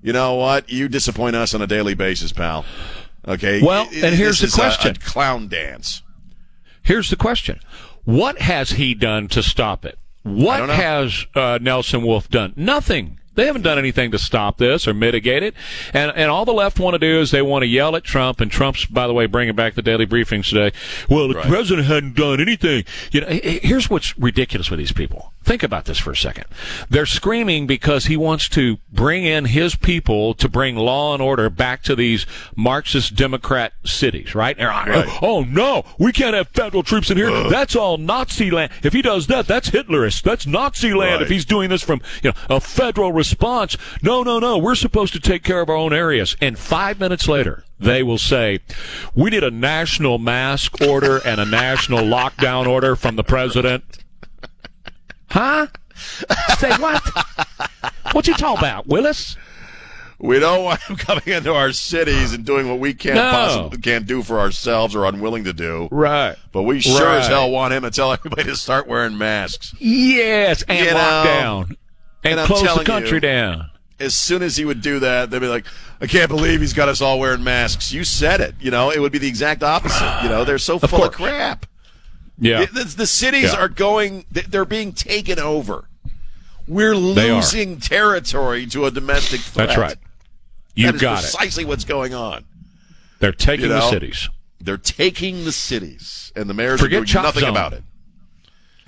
You know what? You disappoint us on a daily basis, pal. Okay. Well, and here's the is a- question. A, clown dance. Here's the question. What has he done to stop it? What has uh, Nelson Wolff done? Nothing. They haven't done anything to stop this or mitigate it. And and all the left want to do is they want to yell at Trump. And Trump's, by the way, bringing back the daily briefings today. Well, the Right. president hadn't done anything. You know, here's what's ridiculous with these people. Think about this for a second. They're screaming because he wants to bring in his people to bring law and order back to these Marxist Democrat cities, right? Right. Oh no, we can't have federal troops in here. That's all Nazi land. If he does that, that's Hitlerist. That's Nazi land. Right. If he's doing this from you know a federal response, no, no, no. We're supposed to take care of our own areas. And five minutes later, they will say, "We need a national mask order and a national lockdown order from the president." Huh? Say what? What you talking about, Willis? We don't want him coming into our cities and doing what we can't No. possibly can't do for ourselves or unwilling to do. Right. But we sure as hell want him to tell everybody to start wearing masks. Yes, and You lock know, down and, and close the country you- down. As soon as he would do that, they'd be like, "I can't believe he's got us all wearing masks." You said it. You know, it would be the exact opposite. You know, they're so full of crap. Yeah. The, the- the cities Yeah. are going, they- they're being taken over. We're losing territory to a domestic threat. That's right. You That got it. precisely what's going on. They're taking You the cities. They're taking the cities, and the mayors Forget are doing chop nothing zone. about it.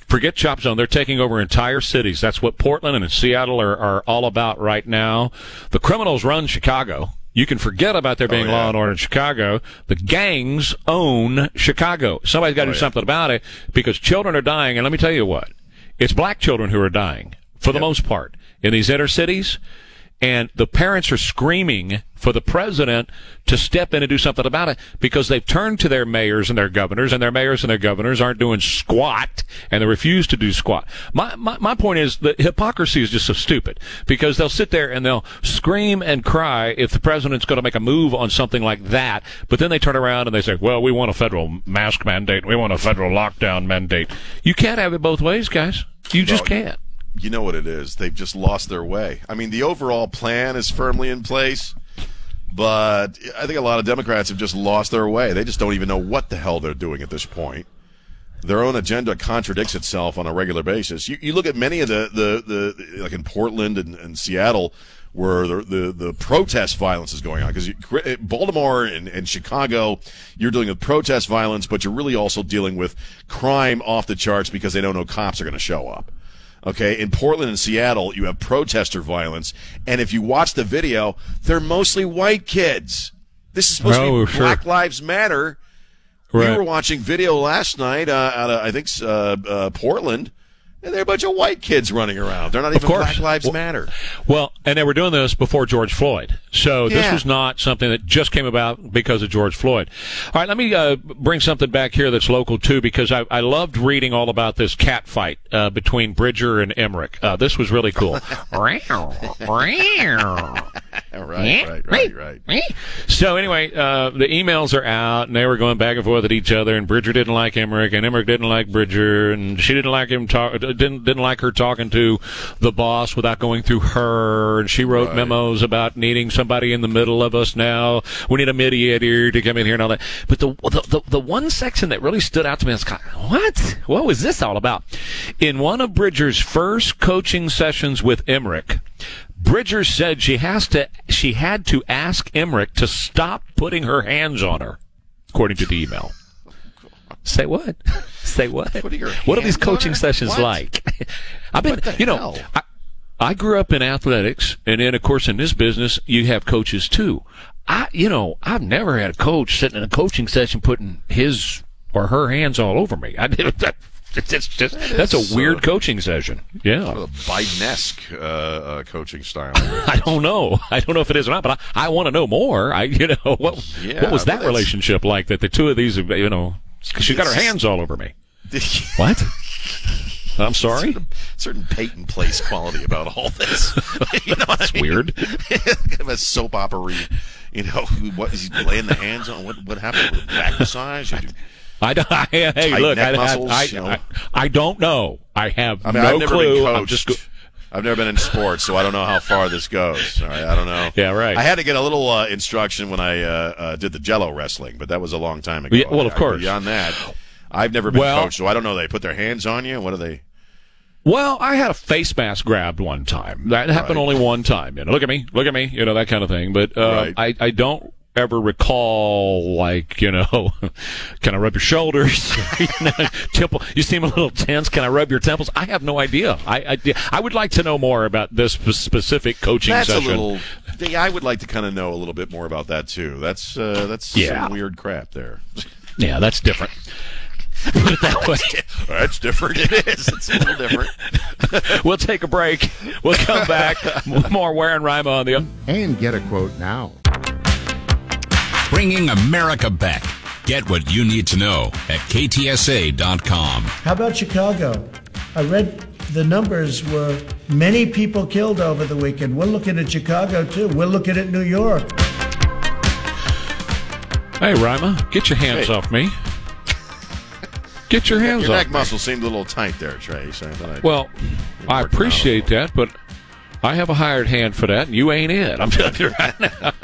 Forget Chop Zone. They're taking over entire cities. That's what Portland and Seattle are, are all about right now. The criminals run Chicago. You can forget about there being Oh, yeah. law and order in Chicago. The gangs own Chicago. Somebody's got to Oh, do yeah. something about it because children are dying. And let me tell you what, it's black children who are dying for the most part in these inner cities. And the parents are screaming for the president to step in and do something about it because they've turned to their mayors and their governors, and their mayors and their governors aren't doing squat, and they refuse to do squat. My, my, my point is that hypocrisy is just so stupid because they'll sit there and they'll scream and cry if the president's going to make a move on something like that, but then they turn around and they say, well, we want a federal mask mandate, we want a federal lockdown mandate. You can't have it both ways, guys. You just can't. you know what it is. They've just lost their way. I mean, the overall plan is firmly in place, but I think a lot of Democrats have just lost their way. They just don't even know what the hell they're doing at this point. Their own agenda contradicts itself on a regular basis. You, you look at many of the, the, the like in Portland and, and Seattle, where the, the, the protest violence is going on. Because Baltimore and, and Chicago, you're dealing with protest violence, but you're really also dealing with crime off the charts because they don't know cops are going to show up. Okay, in Portland and Seattle, you have protester violence, and if you watch the video, they're mostly white kids. This is supposed Oh, to be sure. Black Lives Matter. Right. We were watching video last night uh, out of I think uh, uh, Portland, and there are a bunch of white kids running around. They're not even. Black Lives Well- Matter. Well, and they were doing this before George Floyd. So this was not something that just came about because of George Floyd. All right, let me uh, bring something back here that's local too, because I, I loved reading all about this cat fight uh, between Bridger and Emerick. Uh, this was really cool. Right, right, right, right. So anyway, uh, the emails are out, and they were going back and forth at each other. And Bridger didn't like Emerick, and Emerick didn't like Bridger, and she didn't like him talk. Didn't didn't like her talking to the boss without going through her. And she wrote memos about needing somebody in the middle of us now. We need a mediator to come in here and all that. But the the the, the one section that really stood out to me is kind of, what? What was this all about? In one of Bridger's first coaching sessions with Emerick. Bridger said she has to she had to ask Emerick to stop putting her hands on her, according to the email. Say what? Say what? What are these coaching sessions What? like? I've been, you know. I, I grew up in athletics, and then of course in this business you have coaches too. I, you know, I've never had a coach sitting in a coaching session putting his or her hands all over me. I did that. It's just that's is, a weird uh, coaching session. Yeah. Sort of Biden-esque uh, uh, coaching style. I don't know. I don't know if it is or not, but I, I want to know more. I, you know, what Yeah, what was that relationship like? That the two of these, you know, she got her hands all over me. What? I'm sorry. certain Peyton Place quality about all this. you know what I mean? Weird. kind of a soap opera. You know, what is he laying the hands on? What what happened with back massage? I don't. I, hey, Tight look, I, muscles, I, you know. I, I don't know. I have I mean, no I've never clue. been I'm just. Go- I've never been in sports, so I don't know how far this goes. All right, I don't know. Yeah, right. I had to get a little uh, instruction when I uh, uh, did the Jello wrestling, but that was a long time ago. Yeah, well, of course. Beyond that, I've never been Well- coached, so I don't know. They put their hands on you. What are they? Well, I had a face mask grabbed one time. That happened Right. only one time. You know, look at me, look at me. You know that kind of thing. But uh, Right. I, I don't ever recall like you know, can I rub your shoulders? you know, temple. You seem a little tense. Can I rub your temples? I have no idea. I I, I would like to know more about this specific coaching That's session. a little. I would like to kind of know a little bit more about that too. That's uh, that's Yeah. some weird crap there. Yeah, that's different. Put it that way. That's different. It is. It's a little different. We'll take a break. We'll come back. More Ware and Rima on the. And get a quote now. Bringing America back. Get what you need to know at ktsa.com. How about Chicago? I read the numbers were many people killed over the weekend. We're looking at Chicago too. We're looking at New York. Hey, Rima, get your hands Hey. off me. Get your hands Your off neck me. muscle seemed a little tight there, Trey. So I I'd Well, I working out a appreciate that, but I have a hired hand for that, and you ain't it. I'm telling you right now.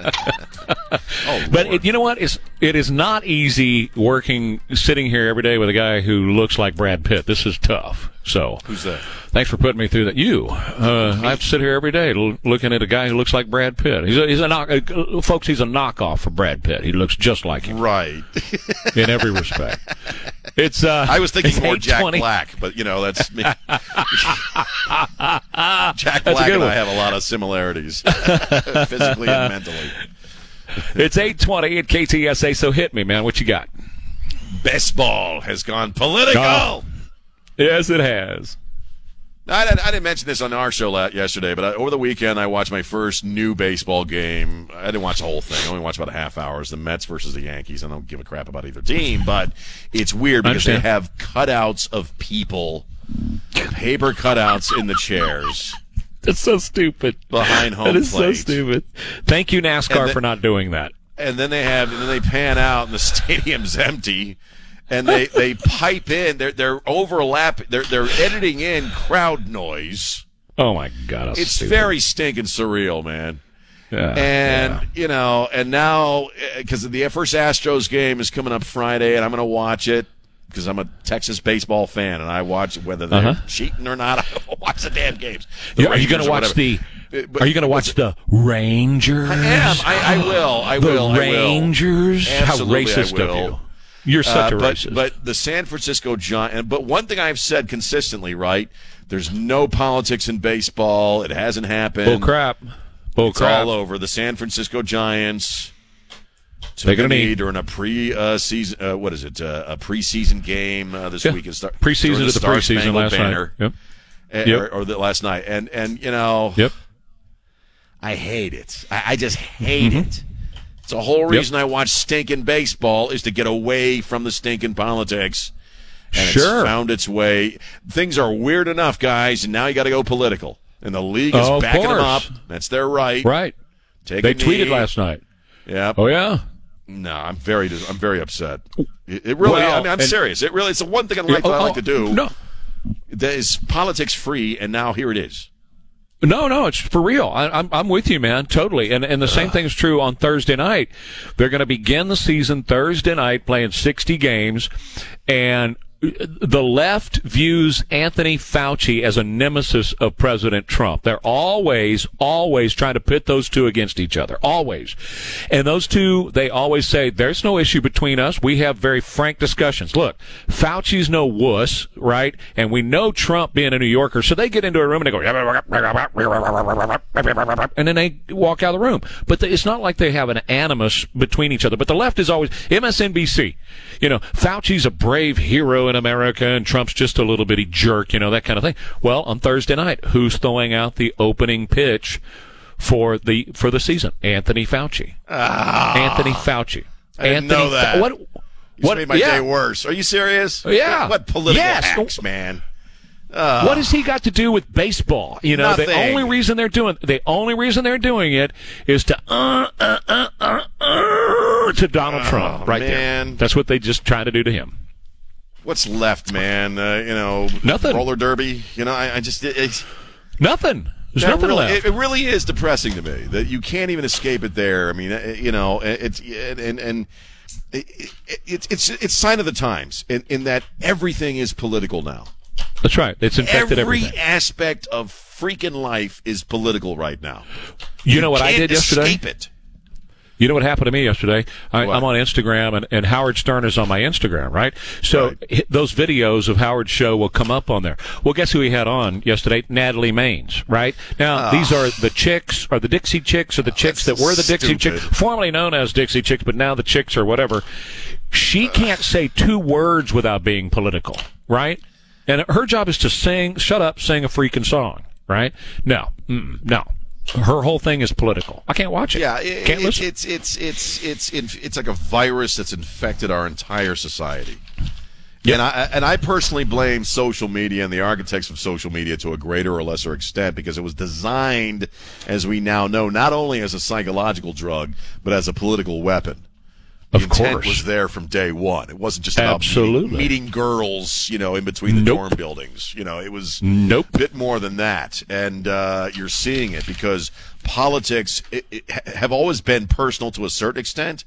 Oh, But it, you know what? It's it is not easy working sitting here every day with a guy who looks like Brad Pitt. This is tough. So Who's that? Thanks for putting me through that. You, uh, I have to sit here every day l- looking at a guy who looks like Brad Pitt. He's a, he's a knock, uh, folks. He's a knockoff for Brad Pitt. He looks just like him right. in every respect. It's. Uh, I was thinking more Jack Black, but you know that's me. Jack Black and one. I have a lot of similarities, physically and mentally. It's eight twenty at KTSA. So hit me, man. What you got? Baseball has gone political. Oh. Yes, it has. I, didn't- I didn't mention this on our show yesterday, but I, over the weekend I watched my first new baseball game. I didn't watch the whole thing. I only watched about a half hour. It's the Mets versus the Yankees. I don't give a crap about either team, but it's weird because they have cutouts of people, paper cutouts in the chairs That's so stupid. behind home That is so stupid. Thank you, NASCAR, And the- for not doing that. and then they have and then they pan out and the stadium's empty and they they pipe in they're they're overlap they're they're editing in crowd noise Oh my god, it's stupid. very stinking surreal man Yeah, and yeah. you know and now because the first astros game is coming up friday and i'm going to watch it because i'm a texas baseball fan and i watch whether they're Uh-huh. cheating or not i watch the damn games The are you going to watch the? Uh, but- Are you going to watch the Rangers? i am i, I will i the will I will. Rangers. How racist I of you! You're such Uh, a but, racist. But the San Francisco Giants. But one thing I've said consistently, right? There's no politics in baseball. It hasn't happened. Bull crap. Bull It's crap. all over. The San Francisco Giants took Taking a knee. during a pre uh, season. Uh, what is it? Uh, a preseason game uh, this Yeah. week. Start, Preseason to the Star preseason Spangled last Banner, night. Yep. uh, Yep. or, or the last night. And and you know, Yep. I hate it. I, I just hate it. It's the whole reason I watch stinking baseball is to get away from the stinking politics. And Sure. it's found its way. Things are weird enough, guys, and now you got to go political. And the league is Oh, backing them up. That's their right. Right. Take They tweeted knee. last night. Yeah. Oh yeah. No, I'm very, I'm very upset. It, it really. Well, I mean, I'm serious. It really. It's the one thing in life that I Oh, like oh, to do. No. That is politics free, and now here it is. No, no, it's for real. I, I'm I'm with you, man, totally. And and the same thing is true on Thursday night. They're going to begin the season Thursday night, playing 60 games, and the left views Anthony Fauci as a nemesis of President Trump. They're always, always trying to pit those two against each other. Always. And those two, they always say, there's no issue between us. We have very frank discussions. Look, Fauci's no wuss, right? And we know Trump being a New Yorker, so they get into a room and they go, and then they walk out of the room. But it's not like they have an animus between each other. But the left is always MSNBC. You know, Fauci's a brave hero in America, and Trump's just a little bitty jerk. You know that kind of thing. Well, on Thursday night, who's throwing out the opening pitch for the for the season? Anthony Fauci. Anthony Fauci. Ah. I didn't Anthony know that. Fa- what? You What? made my yeah. day worse. Are you serious? Yeah. What political Yes. hacks, man? What has he got to do with baseball? You know, the only reason they're doing the only reason they're doing it is to uh, uh, uh, uh, uh, to Donald Trump right Oh, man. there. That's what they just try to do to him. What's left, man? Uh, you know, Nothing. Roller derby. You know, I, I just it, it's Nothing. There's nothing really, left. It, it really is depressing to me that you can't even escape it there. I mean, uh, you know, it's and and. It, it, it's it's it's sign of the times in, in that everything is political now. That's right. It's infected Every everything. aspect of freaking life is political right now. You know what I did yesterday? It. You know what happened to me yesterday? I, I'm on Instagram, and, and Howard Stern is on my Instagram, right? So Right. those videos of Howard's show will come up on there. Well, guess who he had on yesterday? Natalie Maines, right? Now, ah. these are the chicks, or the Dixie Chicks, or the chicks that were the Dixie stupid. Chicks, formerly known as Dixie Chicks, but now the Chicks or whatever. She can't say two words without being political, right? And her job is to sing, shut up, sing a freaking song, right? No, no. Her whole thing is political. I can't watch it. Yeah, it, can't it- listen. it's it's it's it's it's it's like a virus that's infected our entire society. And I and I personally blame social media and the architects of social media to a greater or lesser extent because it was designed, as we now know, not only as a psychological drug but as a political weapon. The Of intent course. was there from day one. It wasn't just about Absolutely. meeting, meeting girls, you know, in between the Nope. dorm buildings. You know, it was Nope. a bit more than that. And uh, you're seeing it because politics it, it, have always been personal to a certain extent.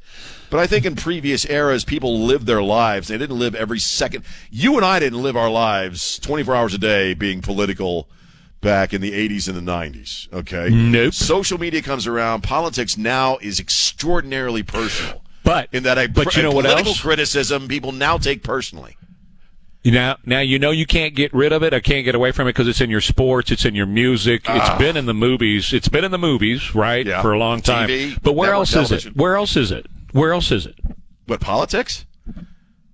But I think in previous eras, people lived their lives. They didn't live every second. You and I didn't live our lives 24 hours a day being political back in the 80s and the 90s. Okay. Nope. Social media comes around. Politics now is extraordinarily personal. But In that, a, but you know what else? criticism people now take personally. Now, now you know you can't get rid of it. I can't get away from it because it's in your sports, it's in your music, it's been in the movies, it's been in the movies, right, Ah. Yeah. for a long time. TV, but where else television. is it? Where else is it? Where else is it? What politics?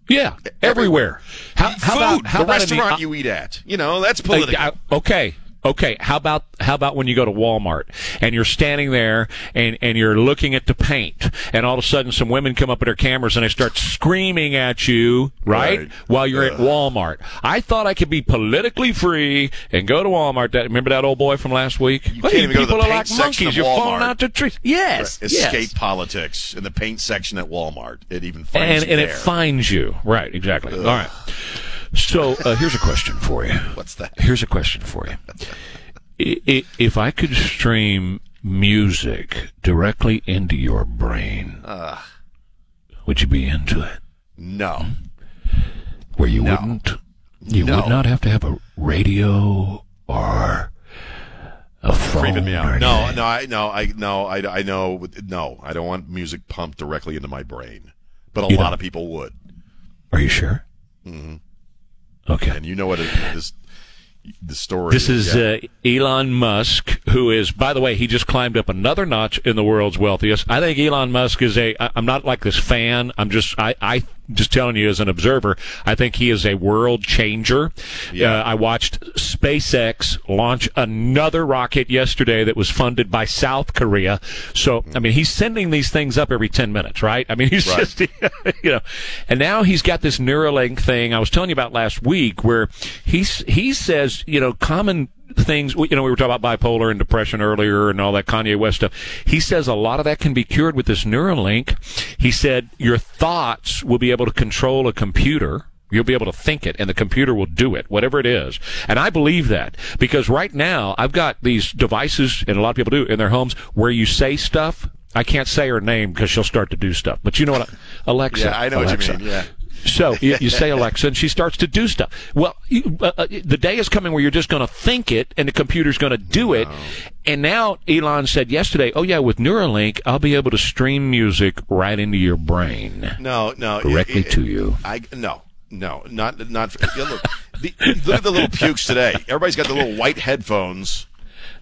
Yeah, everywhere. How, how Food, about how the about in the- restaurant you eat at. You know, that's political. Uh, uh, okay. Okay, how about how about when you go to Walmart and you're standing there and, and you're looking at the paint and all of a sudden some women come up with their cameras and they start screaming at you, right? Right. While you're at Walmart. I thought I could be politically free and go to Walmart. That, remember that old boy from last week? You can't even go to people the are paint like section monkeys. You're falling out the trees. Yes. Escape yes. politics in the paint section at Walmart. It even finds And, you and it finds you. Right, exactly. All right. So uh, here's a question for you. What's that? Here's a question for you. If I could stream music directly into your brain, would you be into it? No. Where you No. wouldn't, you No. would not have to have a radio or a phone. Creeping me out. No, no, I no, I no, I, I know. No, I don't want music pumped directly into my brain. But a You lot don't? of people would, Are you sure? Mm-hmm. Okay. and you know what it, this the story. This is yeah. uh, Elon Musk, who is, by the way, he just climbed up another notch in the world's wealthiest. I think Elon Musk is a. I- I'm not like this fan. I'm just. I. I just telling you as an observer. I think he is a world changer. Yeah. Uh, I watched SpaceX launch another rocket yesterday that was funded by South Korea. So I mean, he's sending these things up every ten minutes, right? I mean, he's Right. just you know, and now he's got this Neuralink thing I was telling you about last week, where he's he says you know common things. You know, we were talking about bipolar and depression earlier and all that Kanye West stuff. He says a lot of that can be cured with this Neuralink. He said your thoughts will be able to control a computer. You'll be able to think it, and the computer will do it, whatever it is. And I believe that because right now I've got these devices, and a lot of people do in their homes, where you say stuff. I can't say her name because she'll start to do stuff. But you know what, Alexa? Yeah, I know what you Alexa. mean, yeah. So you, you say Alexa, and she starts to do stuff. Well, you, uh, uh, the day is coming where you're just going to think it, and the computer's going to do it. And now Elon said yesterday, "Oh yeah, with Neuralink, I'll be able to stream music right into your brain, no, no, directly it- it- to you." I no, no, not not. Yeah, look, the, look at the little pukes today. Everybody's got the little white headphones.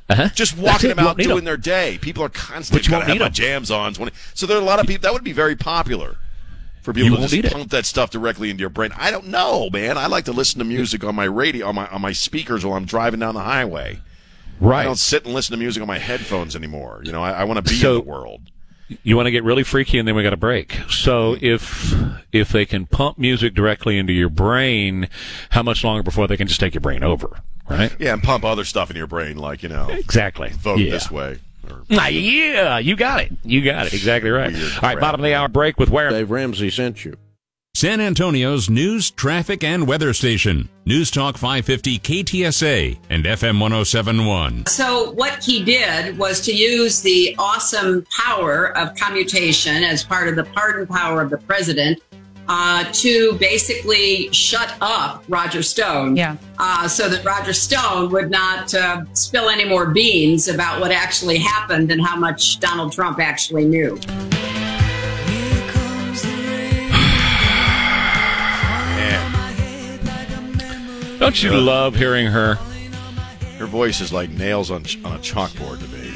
Uh-huh. Just walking it. You about won't need doing 'em. their day. People are constantly But gotta have my jams on. So there are a lot of people that would be very popular for people You to just need it. pump that stuff directly into your brain. I don't know, man. I like to listen to music on my radio on my on my speakers while I'm driving down the highway. Right. I don't sit and listen to music on my headphones anymore. You know, I, I want to be So- in the world. you want to get really freaky and then we got a break. So if if they can pump music directly into your brain, how much longer before they can just take your brain over? Right? Yeah, and pump other stuff in your brain, like you know, Exactly. vote yeah. this way. Or, Ah, yeah, you got it. You got it. Exactly right. All right, bottom of the hour break with where Dave Ramsey sent you. San Antonio's news, traffic, and weather station. News Talk 550 KTSA and FM 1071. So what he did was to use the awesome power of commutation as part of the pardon power of the president uh, to basically shut up Roger Stone. Yeah. Uh, so that Roger Stone would not uh, spill any more beans about what actually happened and how much Donald Trump actually knew. Don't you love hearing her? her voice is like nails on on a chalkboard to me.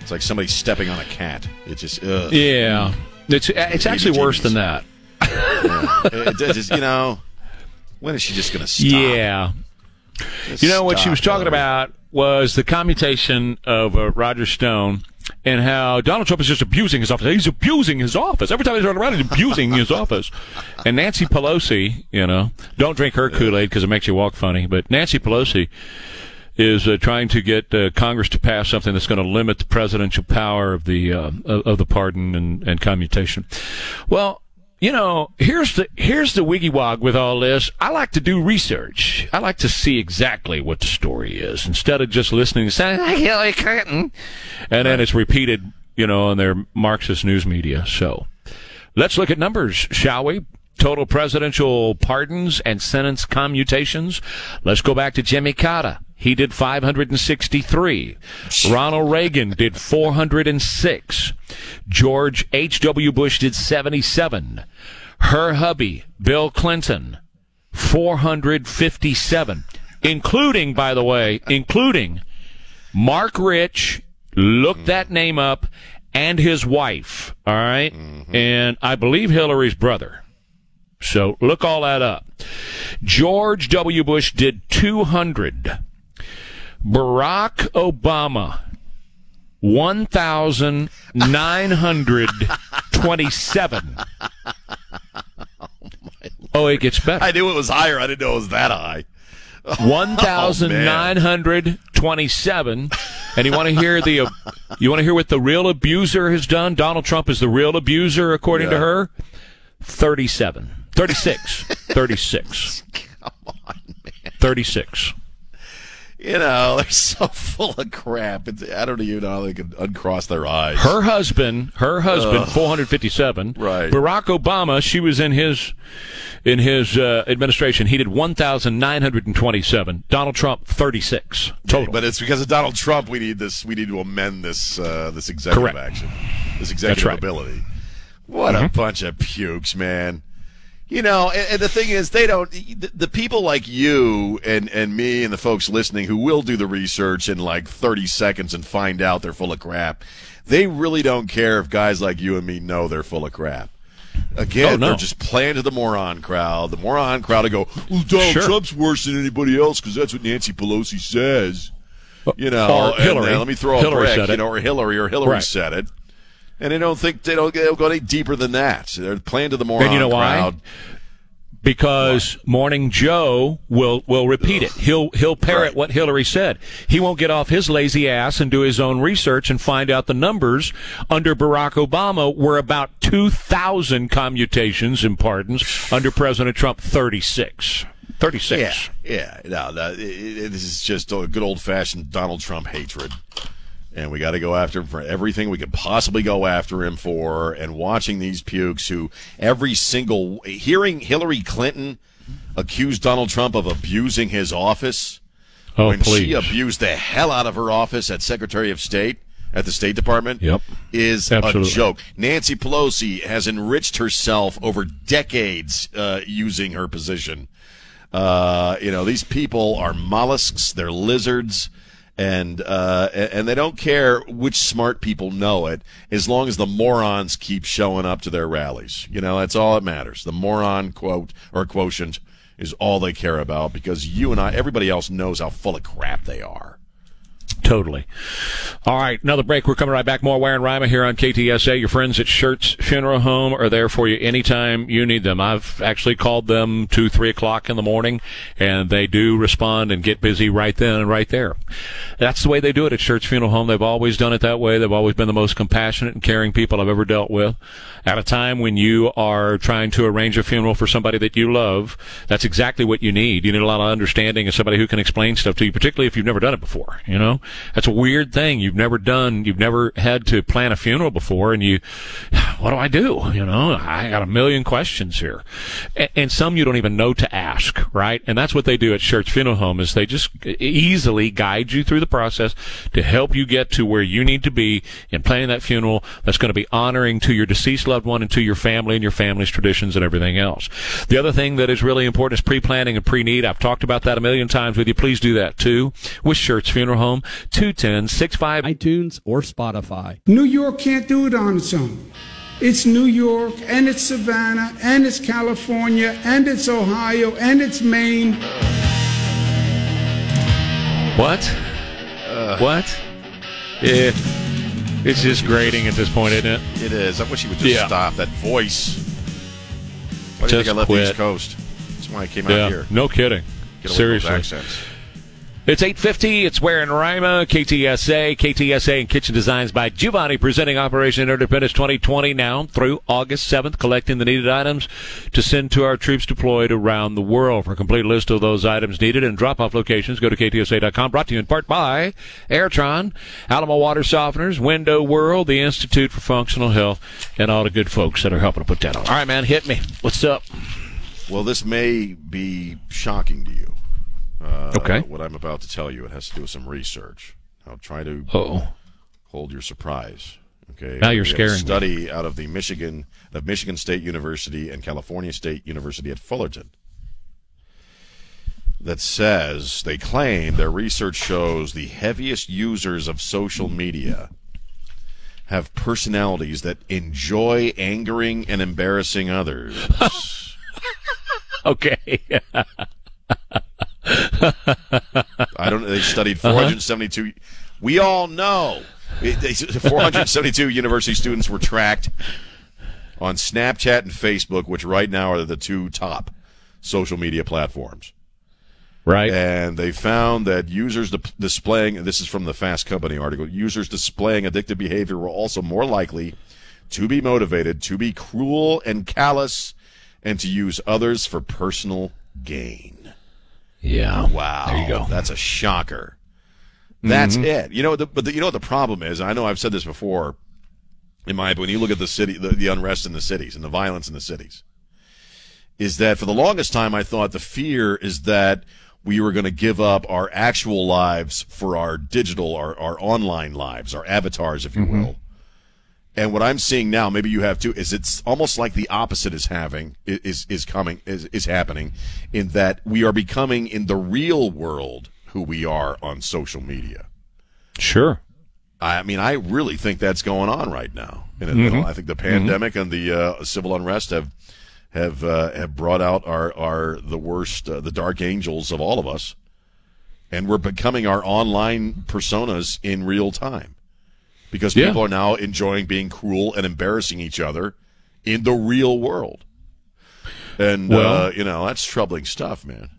It's like somebody stepping on a cat. It just, ugh. Yeah. It's it's actually worse than that. it, it just, you know, when is she just going to stop? Yeah. Just You know what she was talking about was the commutation of uh, Roger Stone and how Donald Trump is just abusing his office. He's abusing his office. Every time he's running around, he's abusing his office. And Nancy Pelosi, you know, don't drink her Kool Aid because it makes you walk funny, but Nancy Pelosi is uh, trying to get uh, Congress to pass something that's going to limit the presidential power of the uh, of, of the pardon and, and commutation. Well, you know, here's the here's the wiggy wog with all this. I like to do research. I like to see exactly what the story is instead of just listening to saying Hillary Clinton, and then it's repeated, you know, on their Marxist news media. So, let's look at numbers, shall we? Total presidential pardons and sentence commutations. Let's go back to Jimmy Carter. He did 563. Ronald Reagan did 406. George H.W. Bush did 77. Her hubby, Bill Clinton, 457. Including, by the way, including Marc Rich, look mm-hmm. that name up, and his wife. All right? Mm-hmm. And I believe Hillary's brother. So look all that up. George W. Bush did 200. Barack Obama, 1,927. Oh, it gets better. I knew it was higher. I didn't know it was that high. 1,927. and you want to hear the you want to hear what the real abuser has done? Donald Trump is the real abuser according to her. 37. 36. 36. Come on, man. 36. You know, they're so full of crap. It's, I don't even know how they can uncross their eyes. Her husband, her husband, 457. Right. Barack Obama, she was in his in his uh, administration. He did 1,927. Donald Trump, 36 total. But it's because of Donald Trump we need this. We need to amend this uh, this executive Correct. action, this executive right. ability. What Mm-hmm. a bunch of pukes, man. You know, and, and the thing is, they don't. The, the people like you and and me and the folks listening who will do the research in like thirty seconds and find out they're full of crap. They really don't care if guys like you and me know they're full of crap. Again, Oh, no. they're just playing to the moron crowd. The moron crowd to go, well, Donald Sure. Trump's worse than anybody else because that's what Nancy Pelosi says. You know, Or Hillary. uh, let me throw a Hillary brick, said you know, or Hillary, or Hillary Right. said it, and they don't think they don't, they don't go any deeper than that. They're playing to the moron And you know why? crowd. because Morning Joe will will repeat it. He'll he'll parrot Right. what Hillary said. He won't get off his lazy ass and do his own research and find out the numbers under Barack Obama were about 2,000 commutations and pardons under President Trump 36. 36. Yeah, yeah. No, it, it, this is just a good old fashioned Donald Trump hatred. And we got to go after him for everything we could possibly go after him for. And watching these pukes who every single hearing Hillary Clinton accuse Donald Trump of abusing his office Oh, when please. she abused the hell out of her office at Secretary of State at the State Department Yep. is Absolutely. a joke. Nancy Pelosi has enriched herself over decades uh, using her position. Uh, you know, these people are mollusks, they're lizards, and uh, and they don't care which smart people know it, as long as the morons keep showing up to their rallies. You know, that's all that matters. The moron quote or quotient is all they care about because you and I, everybody else knows how full of crap they are. Totally. All right, another break. We're coming right back. More Ware and Rima here on KTSA. Your friends at Schertz Funeral Home are there for you anytime you need them. I've actually called them two, three o'clock in the morning, and they do respond and get busy right then and right there. That's the way they do it at Schertz Funeral Home. They've always done it that way. They've always been the most compassionate and caring people I've ever dealt with. At a time when you are trying to arrange a funeral for somebody that you love, that's exactly what you need. You need a lot of understanding and somebody who can explain stuff to you, particularly if you've never done it before. You know, that's a weird thing. You've never done, you've never had to plan a funeral before, and you, what do I do? You know, I got a million questions here, and, some you don't even know to ask, right? And that's what they do at Church Funeral Home is they just easily guide you through the process to help you get to where you need to be in planning that funeral that's going to be honoring to your deceased loved one and to your family and your family's traditions and everything else. The other thing that is really important is pre-planning and pre-need. I've talked about that a million times with you. Please do that too with Schertz Funeral Home, 210-65 iTunes or Spotify. New York can't do it on its own. It's New York, and it's Savannah, and it's California, and it's Ohio, and it's Maine. What? Uh. what? Yeah. It's just grating at this point, isn't it? It is. I wish he would just Yeah. stop that voice. Why do you think I left the. East Coast? That's why I came Yeah. out here. No kidding. Get away from those Seriously. It's 850. It's Ware Rima, KTSA, KTSA and Kitchen Designs by Giovanni presenting Operation Interdependence 2020 now through August 7th, collecting the needed items to send to our troops deployed around the world. For a complete list of those items needed and drop-off locations, go to KTSA.com. Brought to you in part by Airtron, Alamo Water Softeners, Window World, the Institute for Functional Health, and all the good folks that are helping to put that on. All right, man, hit me. What's up? Well, this may be shocking to you. Uh, Okay. What I'm about to tell you, it has to do with some research. I'll try to Oh, hold your surprise. Okay. Now you're We scaring a me. study out of the Michigan of Michigan State University and California State University at Fullerton that says they claim their research shows the heaviest users of social media have personalities that enjoy angering and embarrassing others. okay. I don't. They studied Uh-huh. 472. We all know it, they, 472 university students were tracked on Snapchat and Facebook, which right now are the two top social media platforms. right. And they found that users di- displaying this is from the Fast Company article. Users displaying addictive behavior were also more likely to be motivated to be cruel and callous, and to use others for personal gain. Yeah. Wow. There you go. That's a shocker. That's mm-hmm. it. You know, the, but the, you know what the problem is? I know I've said this before. In my when you look at the city, the, the unrest in the cities and the violence in the cities, is that for the longest time I thought the fear is that we were going to give up our actual lives for our digital, our, our online lives, our avatars, if you mm-hmm. will. And what I'm seeing now, maybe you have too, is it's almost like the opposite is having is is coming is is happening, in that we are becoming in the real world who we are on social media. Sure. I mean, I really think that's going on right now. And know, I think the pandemic and the uh, civil unrest have have uh, have brought out our our the worst, uh, the dark angels of all of us, and we're becoming our online personas in real time because Yeah. people are now enjoying being cruel and embarrassing each other in the real world. And uh, you know that's troubling stuff, man.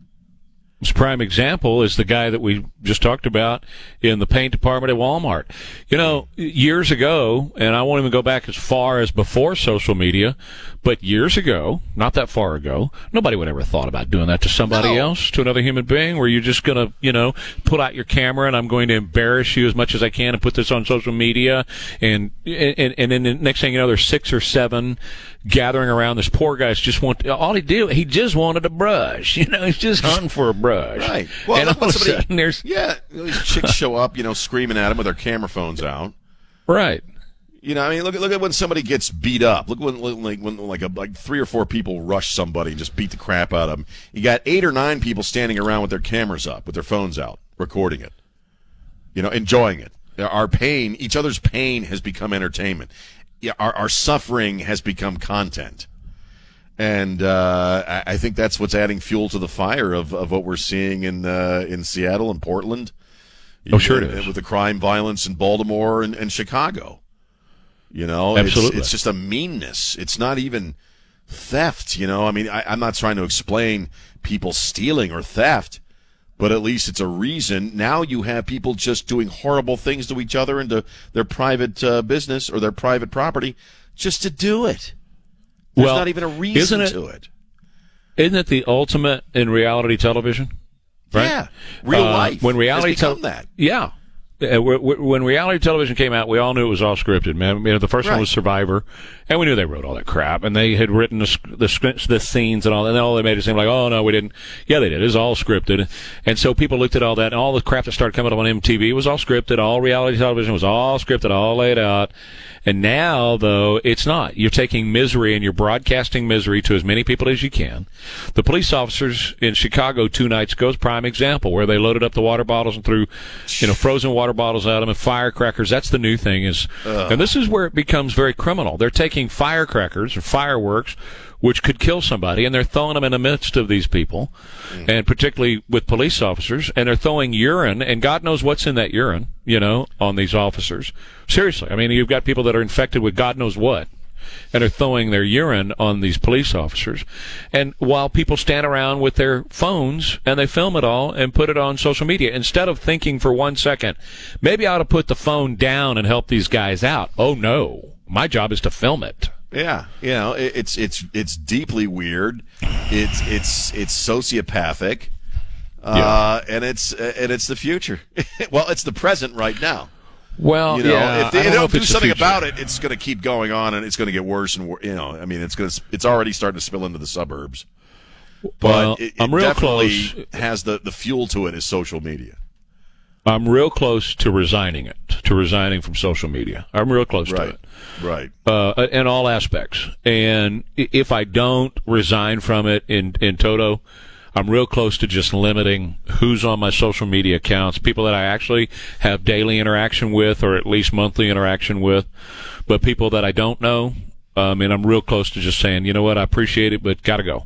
Prime example is the guy that we just talked about in the paint department at Walmart. You know, years ago, and I won't even go back as far as before social media, but years ago, not that far ago, nobody would ever thought about doing that to somebody No. else, to another human being, where you're just going to, you know, pull out your camera and I'm going to embarrass you as much as I can and put this on social media. And, and, and then the next thing you know, there's six or seven gathering around this poor guy's just want, all he did, he just wanted a brush. You know, he's just hunting for a brush. Right. Well, and all of a somebody- sudden there's, yeah, these chicks show up, you know, screaming at him with their camera phones out. right. You know, I mean, look at look at when somebody gets beat up. Look when when- like when like a, like three or four people rush somebody and just beat the crap out of them. You got eight or nine people standing around with their cameras up, with their phones out, recording it. You know, enjoying it. Our pain, each other's pain, has become entertainment. Yeah, our our suffering has become content. And uh, I, I think that's what's adding fuel to the fire of, of what we're seeing in uh, in Seattle and Portland. Oh, sure it is. With the crime, violence in Baltimore and, and Chicago. You know, It's- Absolutely. It's, just a meanness. It's not even theft. You know, I mean, I, I'm not trying to explain people stealing or theft, but at least it's a reason. Now you have people just doing horrible things to each other and to their private uh, business or their private property just to do it. There's Well, not even a reason it- to it. Isn't it the ultimate in reality television? Right? Yeah, real Uh, life. When reality has that. Yeah. Uh, wh- wh- When reality television came out, we all knew it was all scripted, man. You know, the first one was Survivor, and we knew they wrote all that crap, and they had written the the, the scenes and all, and then all they made it seem like, oh no, we didn't. Yeah, they did. It was all scripted, and so people looked at all that, and all the crap that started coming up on MTV was all scripted. All reality television was all scripted, all laid out. And now, though, it's not. You're taking misery and you're broadcasting misery to as many people as you can. The police officers in Chicago two nights ago is prime example where they loaded up the water bottles and threw, you know, frozen water bottles at them and firecrackers. That's the new thing is, and this is where it becomes very criminal. They're taking firecrackers or fireworks, which could kill somebody, and they're throwing them in the midst of these people, mm. and particularly with police officers, and they're throwing urine, and God knows what's in that urine, you know, on these officers. Seriously, I mean, you've got people that are infected with God knows what. and are throwing their urine on these police officers. And while people stand around with their phones and they film it all and put it on social media, instead of thinking for one second, maybe I ought to put the phone down and help these guys out. Oh no, my job is to film it. Yeah, you know, it, it's it's it's deeply weird. It's it's it's sociopathic, uh, and it's and it's the future. well, it's the present right now. Well, You know, yeah, if they, they don't do something about it, it's going to keep going on, and it's going to get worse and worse. You know, I mean, it's going to it's already starting to spill into the suburbs. But Well, it, it I'm real definitely close. has the the fuel to it is social media. I'm real close to resigning it, to resigning from social media. I'm real close to it. right. uh, in all aspects. And if I don't resign from it in in toto, I'm real close to just limiting who's on my social media accounts, people that I actually have daily interaction with, or at least monthly interaction with. But people that I don't know, I mean, I'm real close to just saying, you know what, I appreciate it, but gotta go.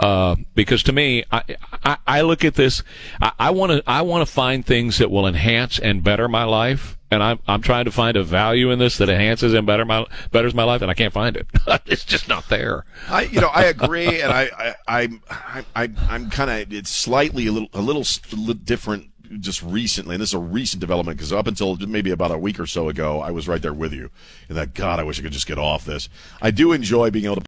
Uh, because to me, I, I, I look at this, I want to, I want to find things that will enhance and better my life. And I'm, I'm trying to find a value in this that enhances and better my, betters my life, and I can't find it. it's just not there. I, you know, I agree, and I, I, I'm, I, I, I'm kind of, it's slightly a little, a little different just recently, and this is a recent development because up until maybe about a week or so ago, I was right there with you, and that God, I wish I could just get off this. I do enjoy being able to